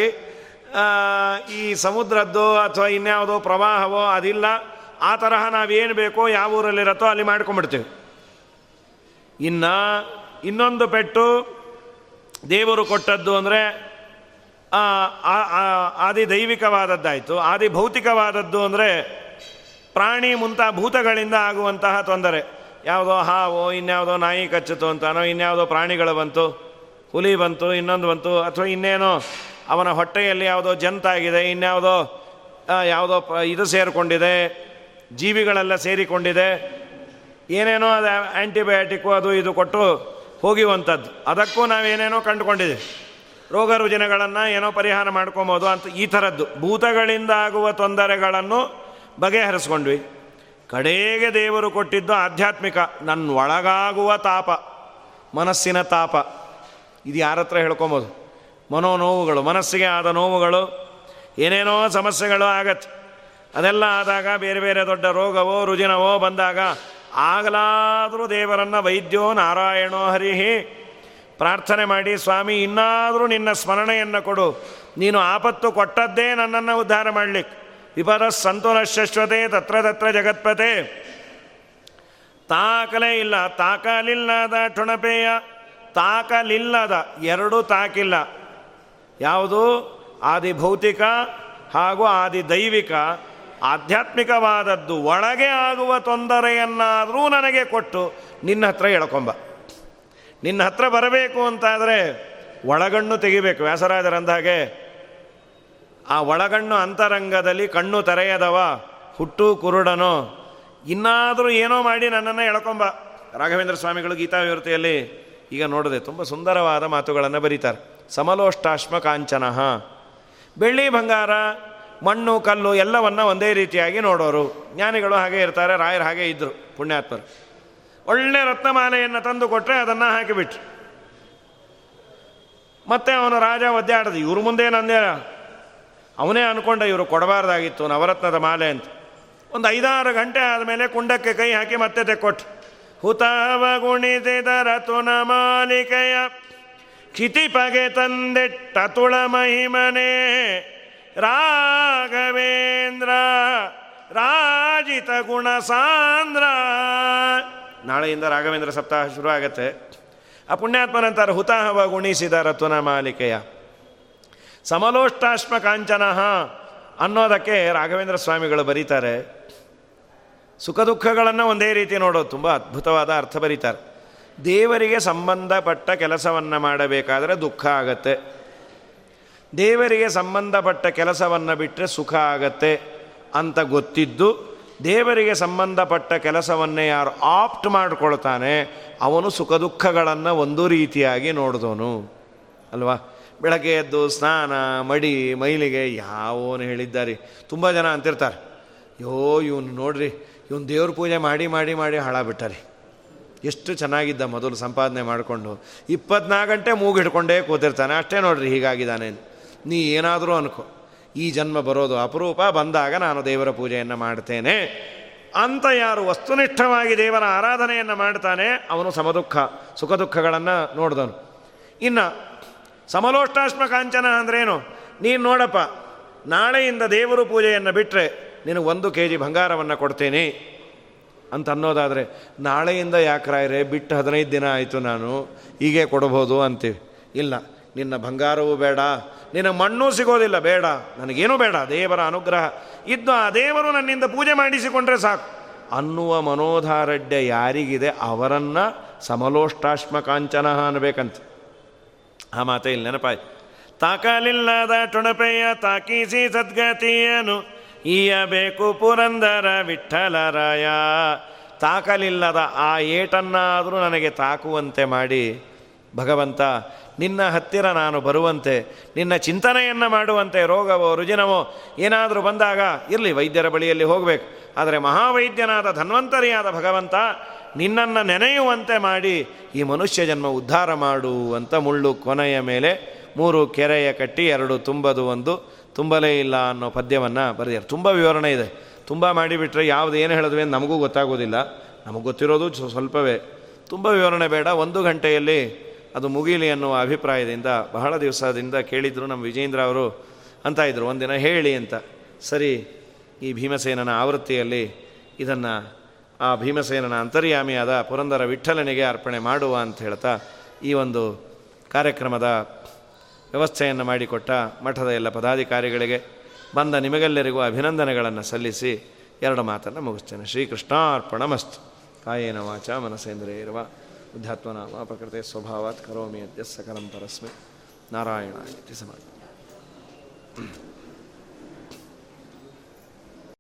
ಈ ಸಮುದ್ರದ್ದು ಅಥವಾ ಇನ್ಯಾವುದೋ ಪ್ರವಾಹವೋ ಅದಿಲ್ಲ. ಆ ತರಹ ನಾವೇನು ಬೇಕೋ ಯಾವ ಊರಲ್ಲಿರತ್ತೋ ಅಲ್ಲಿ ಮಾಡ್ಕೊಂಬಿಡ್ತೀವಿ ಇನ್ನು ಇನ್ನೊಂದು ಪೆಟ್ಟು ದೇವರು ಕೊಟ್ಟದ್ದು ಅಂದರೆ ಆದಿ ದೈವಿಕವಾದದ್ದಾಯಿತು. ಆದಿ ಭೌತಿಕವಾದದ್ದು ಅಂದರೆ ಪ್ರಾಣಿ ಮುಂತ ಭೂತಗಳಿಂದ ಆಗುವಂತಹ ತೊಂದರೆ. ಯಾವುದೋ ಹಾವು, ಇನ್ಯಾವುದೋ ನಾಯಿ ಕಚ್ಚಿತು ಅಂತಾನೋ ಇನ್ಯಾವುದೋ ಪ್ರಾಣಿಗಳು ಬಂತು, ಹುಲಿ ಬಂತು, ಇನ್ನೊಂದು ಬಂತು, ಅಥವಾ ಇನ್ನೇನೋ ಅವನ ಹೊಟ್ಟೆಯಲ್ಲಿ ಯಾವುದೋ ಜಂತಾಗಿದೆ ಇನ್ಯಾವುದೋ ಯಾವುದೋ ಇದು ಸೇರಿಕೊಂಡಿದೆ, ಜೀವಿಗಳೆಲ್ಲ ಸೇರಿಕೊಂಡಿದೆ, ಏನೇನೋ ಅದು ಆ್ಯಂಟಿಬಯೋಟಿಕ್ಕು ಅದು ಇದು ಕೊಟ್ಟು ಹೋಗಿವಂಥದ್ದು. ಅದಕ್ಕೂ ನಾವೇನೇನೋ ಕಂಡುಕೊಂಡಿದ್ದೀವಿ. ರೋಗ ರುಜಿನಗಳನ್ನು ಏನೋ ಪರಿಹಾರ ಮಾಡ್ಕೊಬೋದು ಅಂತ ಈ ಥರದ್ದು. ಭೂತಗಳಿಂದ ಆಗುವ ತೊಂದರೆಗಳನ್ನು ಬಗೆಹರಿಸ್ಕೊಂಡ್ವಿ. ಕಡೆಗೆ ದೇವರು ಕೊಟ್ಟಿದ್ದು ಆಧ್ಯಾತ್ಮಿಕ ನನ್ನ ಒಳಗಾಗುವ ತಾಪ, ಮನಸ್ಸಿನ ತಾಪ. ಇದು ಯಾರ ಹತ್ರ ಹೇಳ್ಕೊಬೋದು? ಮನೋ ನೋವುಗಳು ಮನಸ್ಸಿಗೆ ಆದ ನೋವುಗಳು, ಏನೇನೋ ಸಮಸ್ಯೆಗಳು ಆಗತ್ತೆ. ಅದೆಲ್ಲ ಆದಾಗ ಬೇರೆ ಬೇರೆ ದೊಡ್ಡ ರೋಗವೋ, ರುಜಿನವೋ ಬಂದಾಗ ಆಗಲಾದರೂ ದೇವರನ್ನು ವೈದ್ಯೋ ನಾರಾಯಣೋ ಹರಿಹಿ ಪ್ರಾರ್ಥನೆ ಮಾಡಿ, ಸ್ವಾಮಿ, ಇನ್ನಾದರೂ ನಿನ್ನ ಸ್ಮರಣೆಯನ್ನು ಕೊಡು. ನೀನು ಆಪತ್ತು ಕೊಟ್ಟದ್ದೇ ನನ್ನನ್ನು ಉದ್ಧಾರ ಮಾಡಲಿಕ್ಕೆ ವಿಪದ ಸಂತೋಷಶ್ವತೆ ತತ್ರ ತತ್ರ ಜಗತ್ಪತೆ. ತಾಕಲೇ ಇಲ್ಲ, ತಾಕಲಿಲ್ಲದ ಠುಣಪೇಯ, ತಾಕಲಿಲ್ಲದ ಎರಡು ತಾಕಿಲ್ಲ. ಯಾವುದು? ಆದಿ ಭೌತಿಕ ಹಾಗೂ ಆದಿ ದೈವಿಕ. ಆಧ್ಯಾತ್ಮಿಕವಾದದ್ದು ಒಳಗೆ ಆಗುವ ತೊಂದರೆಯನ್ನಾದರೂ ನನಗೆ ಕೊಟ್ಟು ನಿನ್ನ ಹತ್ರ ಎಳ್ಕೊಂಬ. ನಿನ್ನ ಹತ್ರ ಬರಬೇಕು ಅಂತಾದರೆ ಒಳಗಣ್ಣು ತೆಗಿಬೇಕು. ವ್ಯಾಸರಾಜರಂದಾಗೆ ಆ ಒಳಗಣ್ಣು ಅಂತರಂಗದಲ್ಲಿ ಕಣ್ಣು ತೆರೆಯದವ, ಹುಟ್ಟು ಕುರುಡನೋ. ಇನ್ನಾದರೂ ಏನೋ ಮಾಡಿ ನನ್ನನ್ನು ಎಳ್ಕೊಂಬ. ರಾಘವೇಂದ್ರ ಸ್ವಾಮಿಗಳು ಗೀತಾವಿವೃತ್ತಿಯಲ್ಲಿ ಈಗ ನೋಡಿದೆ, ತುಂಬ ಸುಂದರವಾದ ಮಾತುಗಳನ್ನು ಬರೀತಾರೆ. ಸಮಲೋಷ್ಟಾಶ್ಮ ಕಾಂಚನ. ಬೆಳ್ಳಿ ಬಂಗಾರ, ಮಣ್ಣು, ಕಲ್ಲು ಎಲ್ಲವನ್ನ ಒಂದೇ ರೀತಿಯಾಗಿ ನೋಡೋರು. ಜ್ಞಾನಿಗಳು ಹಾಗೆ ಇರ್ತಾರೆ, ರಾಯರು ಹಾಗೆ ಇದ್ದರು ಪುಣ್ಯಾತ್ಮರು. ಒಳ್ಳೆ ರತ್ನಮಾಲೆಯನ್ನು ತಂದು ಕೊಟ್ಟರೆ ಅದನ್ನು ಹಾಕಿಬಿಟ್ರು. ಮತ್ತೆ ಅವನು ರಾಜ ಒದ್ದಾಡದು ಇವ್ರ ಮುಂದೆ ನಂದೇ ಅವನೇ ಅನ್ಕೊಂಡ ಇವರು ಕೊಡಬಾರ್ದಾಗಿತ್ತು ನವರತ್ನದ ಮಾಲೆ ಅಂತ. ಒಂದು ಐದಾರು ಗಂಟೆ ಆದಮೇಲೆ ಕುಂಡಕ್ಕೆ ಕೈ ಹಾಕಿ ಮತ್ತೆ ತೆಕ್ಕೊಟ್ಟು ಹುತಾವ ಗುಣಿಸಿದ ರತುನ ಮಾಲಿಕೆಯ ಕ್ಷಿತಿಪಗೆ ತಂದೆಟ್ಟ ತುಳ ಮಹಿಮನೆ. ರಾಘವೇಂದ್ರ, ರಾಜಿತ ಗುಣ ಸಾಂದ್ರ. ನಾಳೆಯಿಂದ ರಾಘವೇಂದ್ರ ಸಪ್ತಾಹ ಶುರು ಆಗತ್ತೆ ಆ ಪುಣ್ಯಾತ್ಮನಂತಾರೆ ಹುತಾಹವ ಗುಣಿಸಿದ ರತ್ವನ ಮಾಲಿಕೆಯ. ಸಮಲೋಷ್ಟಾಶ್ಮ ಕಾಂಚನ ಅನ್ನೋದಕ್ಕೆ ರಾಘವೇಂದ್ರ ಸ್ವಾಮಿಗಳು ಬರೀತಾರೆ. ಸುಖ ದುಃಖಗಳನ್ನು ಒಂದೇ ರೀತಿ ನೋಡೋದು ತುಂಬ ಅದ್ಭುತವಾದ ಅರ್ಥ ಬರೀತಾರೆ. ದೇವರಿಗೆ ಸಂಬಂಧಪಟ್ಟ ಕೆಲಸವನ್ನು ಮಾಡಬೇಕಾದರೆ ದುಃಖ ಆಗತ್ತೆ. ದೇವರಿಗೆ ಸಂಬಂಧಪಟ್ಟ ಕೆಲಸವನ್ನು ಬಿಟ್ಟರೆ ಸುಖ ಆಗತ್ತೆ ಅಂತ ಗೊತ್ತಿದ್ದು ದೇವರಿಗೆ ಸಂಬಂಧಪಟ್ಟ ಕೆಲಸವನ್ನೇ ಯಾರು ಆಪ್ಟ್ ಮಾಡಿಕೊಳ್ತಾನೆ, ಅವನು ಸುಖ ದುಃಖಗಳನ್ನು ಒಂದು ರೀತಿಯಾಗಿ ನೋಡಿದವನು ಅಲ್ವಾ? ಬೆಳಗ್ಗೆ ಎದ್ದು ಸ್ನಾನ ಮಡಿ ಮೈಲಿಗೆ ಯಾವನು ಹೇಳಿದ್ದಾರೆ. ತುಂಬ ಜನ ಅಂತಿರ್ತಾರೆ ಯೋ ಇವನು ನೋಡ್ರಿ, ಇವನು ದೇವ್ರ ಪೂಜೆ ಮಾಡಿ ಮಾಡಿ ಮಾಡಿ ಹಾಳಾಗ್ಬಿಟ್ಟಾರೆ. ಎಷ್ಟು ಚೆನ್ನಾಗಿದ್ದ ಮೊದಲು ಸಂಪಾದನೆ ಮಾಡಿಕೊಂಡು, ಇಪ್ಪತ್ನಾಲ್ಕು ಗಂಟೆ ಮೂಗು ಹಿಡ್ಕೊಂಡೇ ಕೂತಿರ್ತಾನೆ. ಅಷ್ಟೇ ನೋಡ್ರಿ ಹೀಗಾಗಿದ್ದಾನೆ ನೀ ಏನಾದರೂ ಅನ್ಕೋ. ಈ ಜನ್ಮ ಬರೋದು ಅಪರೂಪ. ಬಂದಾಗ ನಾನು ದೇವರ ಪೂಜೆಯನ್ನು ಮಾಡ್ತೇನೆ. ಅಂತ ಯಾರು ವಸ್ತುನಿಷ್ಠವಾಗಿ ದೇವರ ಆರಾಧನೆಯನ್ನು ಮಾಡ್ತಾನೆ, ಅವನು ಸಮದುಃಖ ಸುಖ ದುಃಖಗಳನ್ನು ನೋಡಿದನು ಇನ್ನು ಸಮಲೋಷ್ಟಾಶ್ಮ ಕಾಂಚನ ಅಂದ್ರೇನು? ನೀನು ನೋಡಪ್ಪ, ನಾಳೆಯಿಂದ ದೇವರು ಪೂಜೆಯನ್ನು ಬಿಟ್ಟರೆ ನಿನಗೆ ಒಂದು ಕೆ ಜಿ ಬಂಗಾರವನ್ನು ಕೊಡ್ತೇನೆ. ಅಂತ ಅನ್ನೋದಾದರೆ, ನಾಳೆಯಿಂದ ಯಾಕ್ರಾಯ್ರೆ, ಬಿಟ್ಟು ಹದಿನೈದು ದಿನ ಆಯಿತು ನಾನು, ಹೀಗೆ ಕೊಡಬಹುದು ಅಂತೀವಿ. ಇಲ್ಲ. ನಿನ್ನ ಬಂಗಾರವೂ ಬೇಡ, ನಿನ್ನ ಮಣ್ಣೂ ಸಿಗೋದಿಲ್ಲ, ಬೇಡ. ನನಗೇನು ಬೇಡ, ದೇವರ ಅನುಗ್ರಹ. ಇದ್ದು ಆ ದೇವರು ನನ್ನಿಂದ ಪೂಜೆ ಮಾಡಿಸಿಕೊಂಡ್ರೆ ಸಾಕು. ಅನ್ನುವ ಮನೋಧಾರಢ್ಯ ಯಾರಿಗಿದೆ ಅವರನ್ನು ಸಮಲೋಷ್ಟಾಶ್ಮ ಕಾಂಚನ ಅನ್ಬೇಕಂತ ಆ ಮಾತೆ ಇಲ್ಲಿ ನೆನಪಾಯ್ತು ತಾಕಲಿಲ್ಲದ ಟುಣಪೆಯ ತಾಕೀಸಿ ಸದ್ಗತಿಯನು, ಈಯಬೇಕು ಪುರಂದರ ವಿಠಲರಾಯ ತಾಕಲಿಲ್ಲದ ಆ ಏಟನ್ನಾದರೂ ನನಗೆ ತಾಕುವಂತೆ ಮಾಡಿ ಭಗವಂತ, ನಿನ್ನ ಹತ್ತಿರ ನಾನು ಬರುವಂತೆ, ನಿನ್ನ ಚಿಂತನೆಯನ್ನು ಮಾಡುವಂತೆ ರೋಗವೋ, ರುಜಿನವೋ ಏನಾದರೂ ಬಂದಾಗ ಇರಲಿ, ವೈದ್ಯರ ಬಳಿಯಲ್ಲಿ ಹೋಗಬೇಕು. ಆದರೆ ಮಹಾವೈದ್ಯನಾದ ಧನ್ವಂತರಿಯಾದ ಭಗವಂತ, ನಿನ್ನನ್ನು ನೆನೆಯುವಂತೆ ಮಾಡಿ ಈ ಮನುಷ್ಯ ಜನ್ಮ ಉದ್ಧಾರ ಮಾಡು ಅಂತ ಮುಳ್ಳು ಕೊನೆಯ ಮೇಲೆ ಮೂರು ಕೆರೆಯ ಕಟ್ಟಿ, ಎರಡು ತುಂಬದು ಒಂದು, ತುಂಬಲೇ ಇಲ್ಲ ಅನ್ನೋ ಪದ್ಯವನ್ನು ಬರೆದಿದ್ದಾರೆ. ತುಂಬ ವಿವರಣೆ ಇದೆ. ತುಂಬ ಮಾಡಿಬಿಟ್ರೆ ಯಾವುದು ಏನು ಹೇಳಿದ್ವಿ ಅಂತ ನಮಗೂ ಗೊತ್ತಾಗೋದಿಲ್ಲ. ನಮಗೆ ಗೊತ್ತಿರೋದು ಸ್ವಲ್ಪವೇ. ತುಂಬ ವಿವರಣೆ ಬೇಡ. ಒಂದು ಗಂಟೆಯಲ್ಲಿ ಅದು ಮುಗಿಲಿ ಅನ್ನುವ ಅಭಿಪ್ರಾಯದಿಂದ ಬಹಳ ದಿವಸದಿಂದ ಕೇಳಿದ್ರು ನಮ್ಮ ವಿಜೇಂದ್ರ ಅವರು ಅಂತ ಇದ್ದರು ಒಂದಿನ ಹೇಳಿ ಅಂತ. ಸರಿ, ಈ ಭೀಮಸೇನನ ಆವೃತ್ತಿಯಲ್ಲಿ ಇದನ್ನು, ಆ ಭೀಮಸೇನನ ಅಂತರ್ಯಾಮಿಯಾದ ಪುರಂದರ ವಿಠಲನಿಗೆ ಅರ್ಪಣೆ ಮಾಡುವ ಅಂತ ಹೇಳ್ತಾ ಈ ಒಂದು ಕಾರ್ಯಕ್ರಮದ ವ್ಯವಸ್ಥೆಯನ್ನು ಮಾಡಿಕೊಟ್ಟ ಮಠದ ಎಲ್ಲ ಪದಾಧಿಕಾರಿಗಳಿಗೆ ಬಂದ ನಿಮಗೆಲ್ಲರಿಗೂ ಅಭಿನಂದನೆಗಳನ್ನು ಸಲ್ಲಿಸಿ ಎರಡು ಮಾತನ್ನು ಮುಗಿಸ್ತೇನೆ. ಶ್ರೀಕೃಷ್ಣಾರ್ಪಣ ಮಸ್ತ್ ಕಾಯೇನ ವಾಚ ಮನಸೇಂದ್ರೇ ಇರುವ ಬುದ್ಧಾತ್ಮನಾಮ ಪ್ರಕೃತಿ ಸ್ವಭಾವಾತ್ ಕರೋಮಿ ಅದ್ಯ ಸಕಲಂ ಪರಸ್ಮೈ ನಾರಾಯಣ ಇತಿ ಸಮಾನ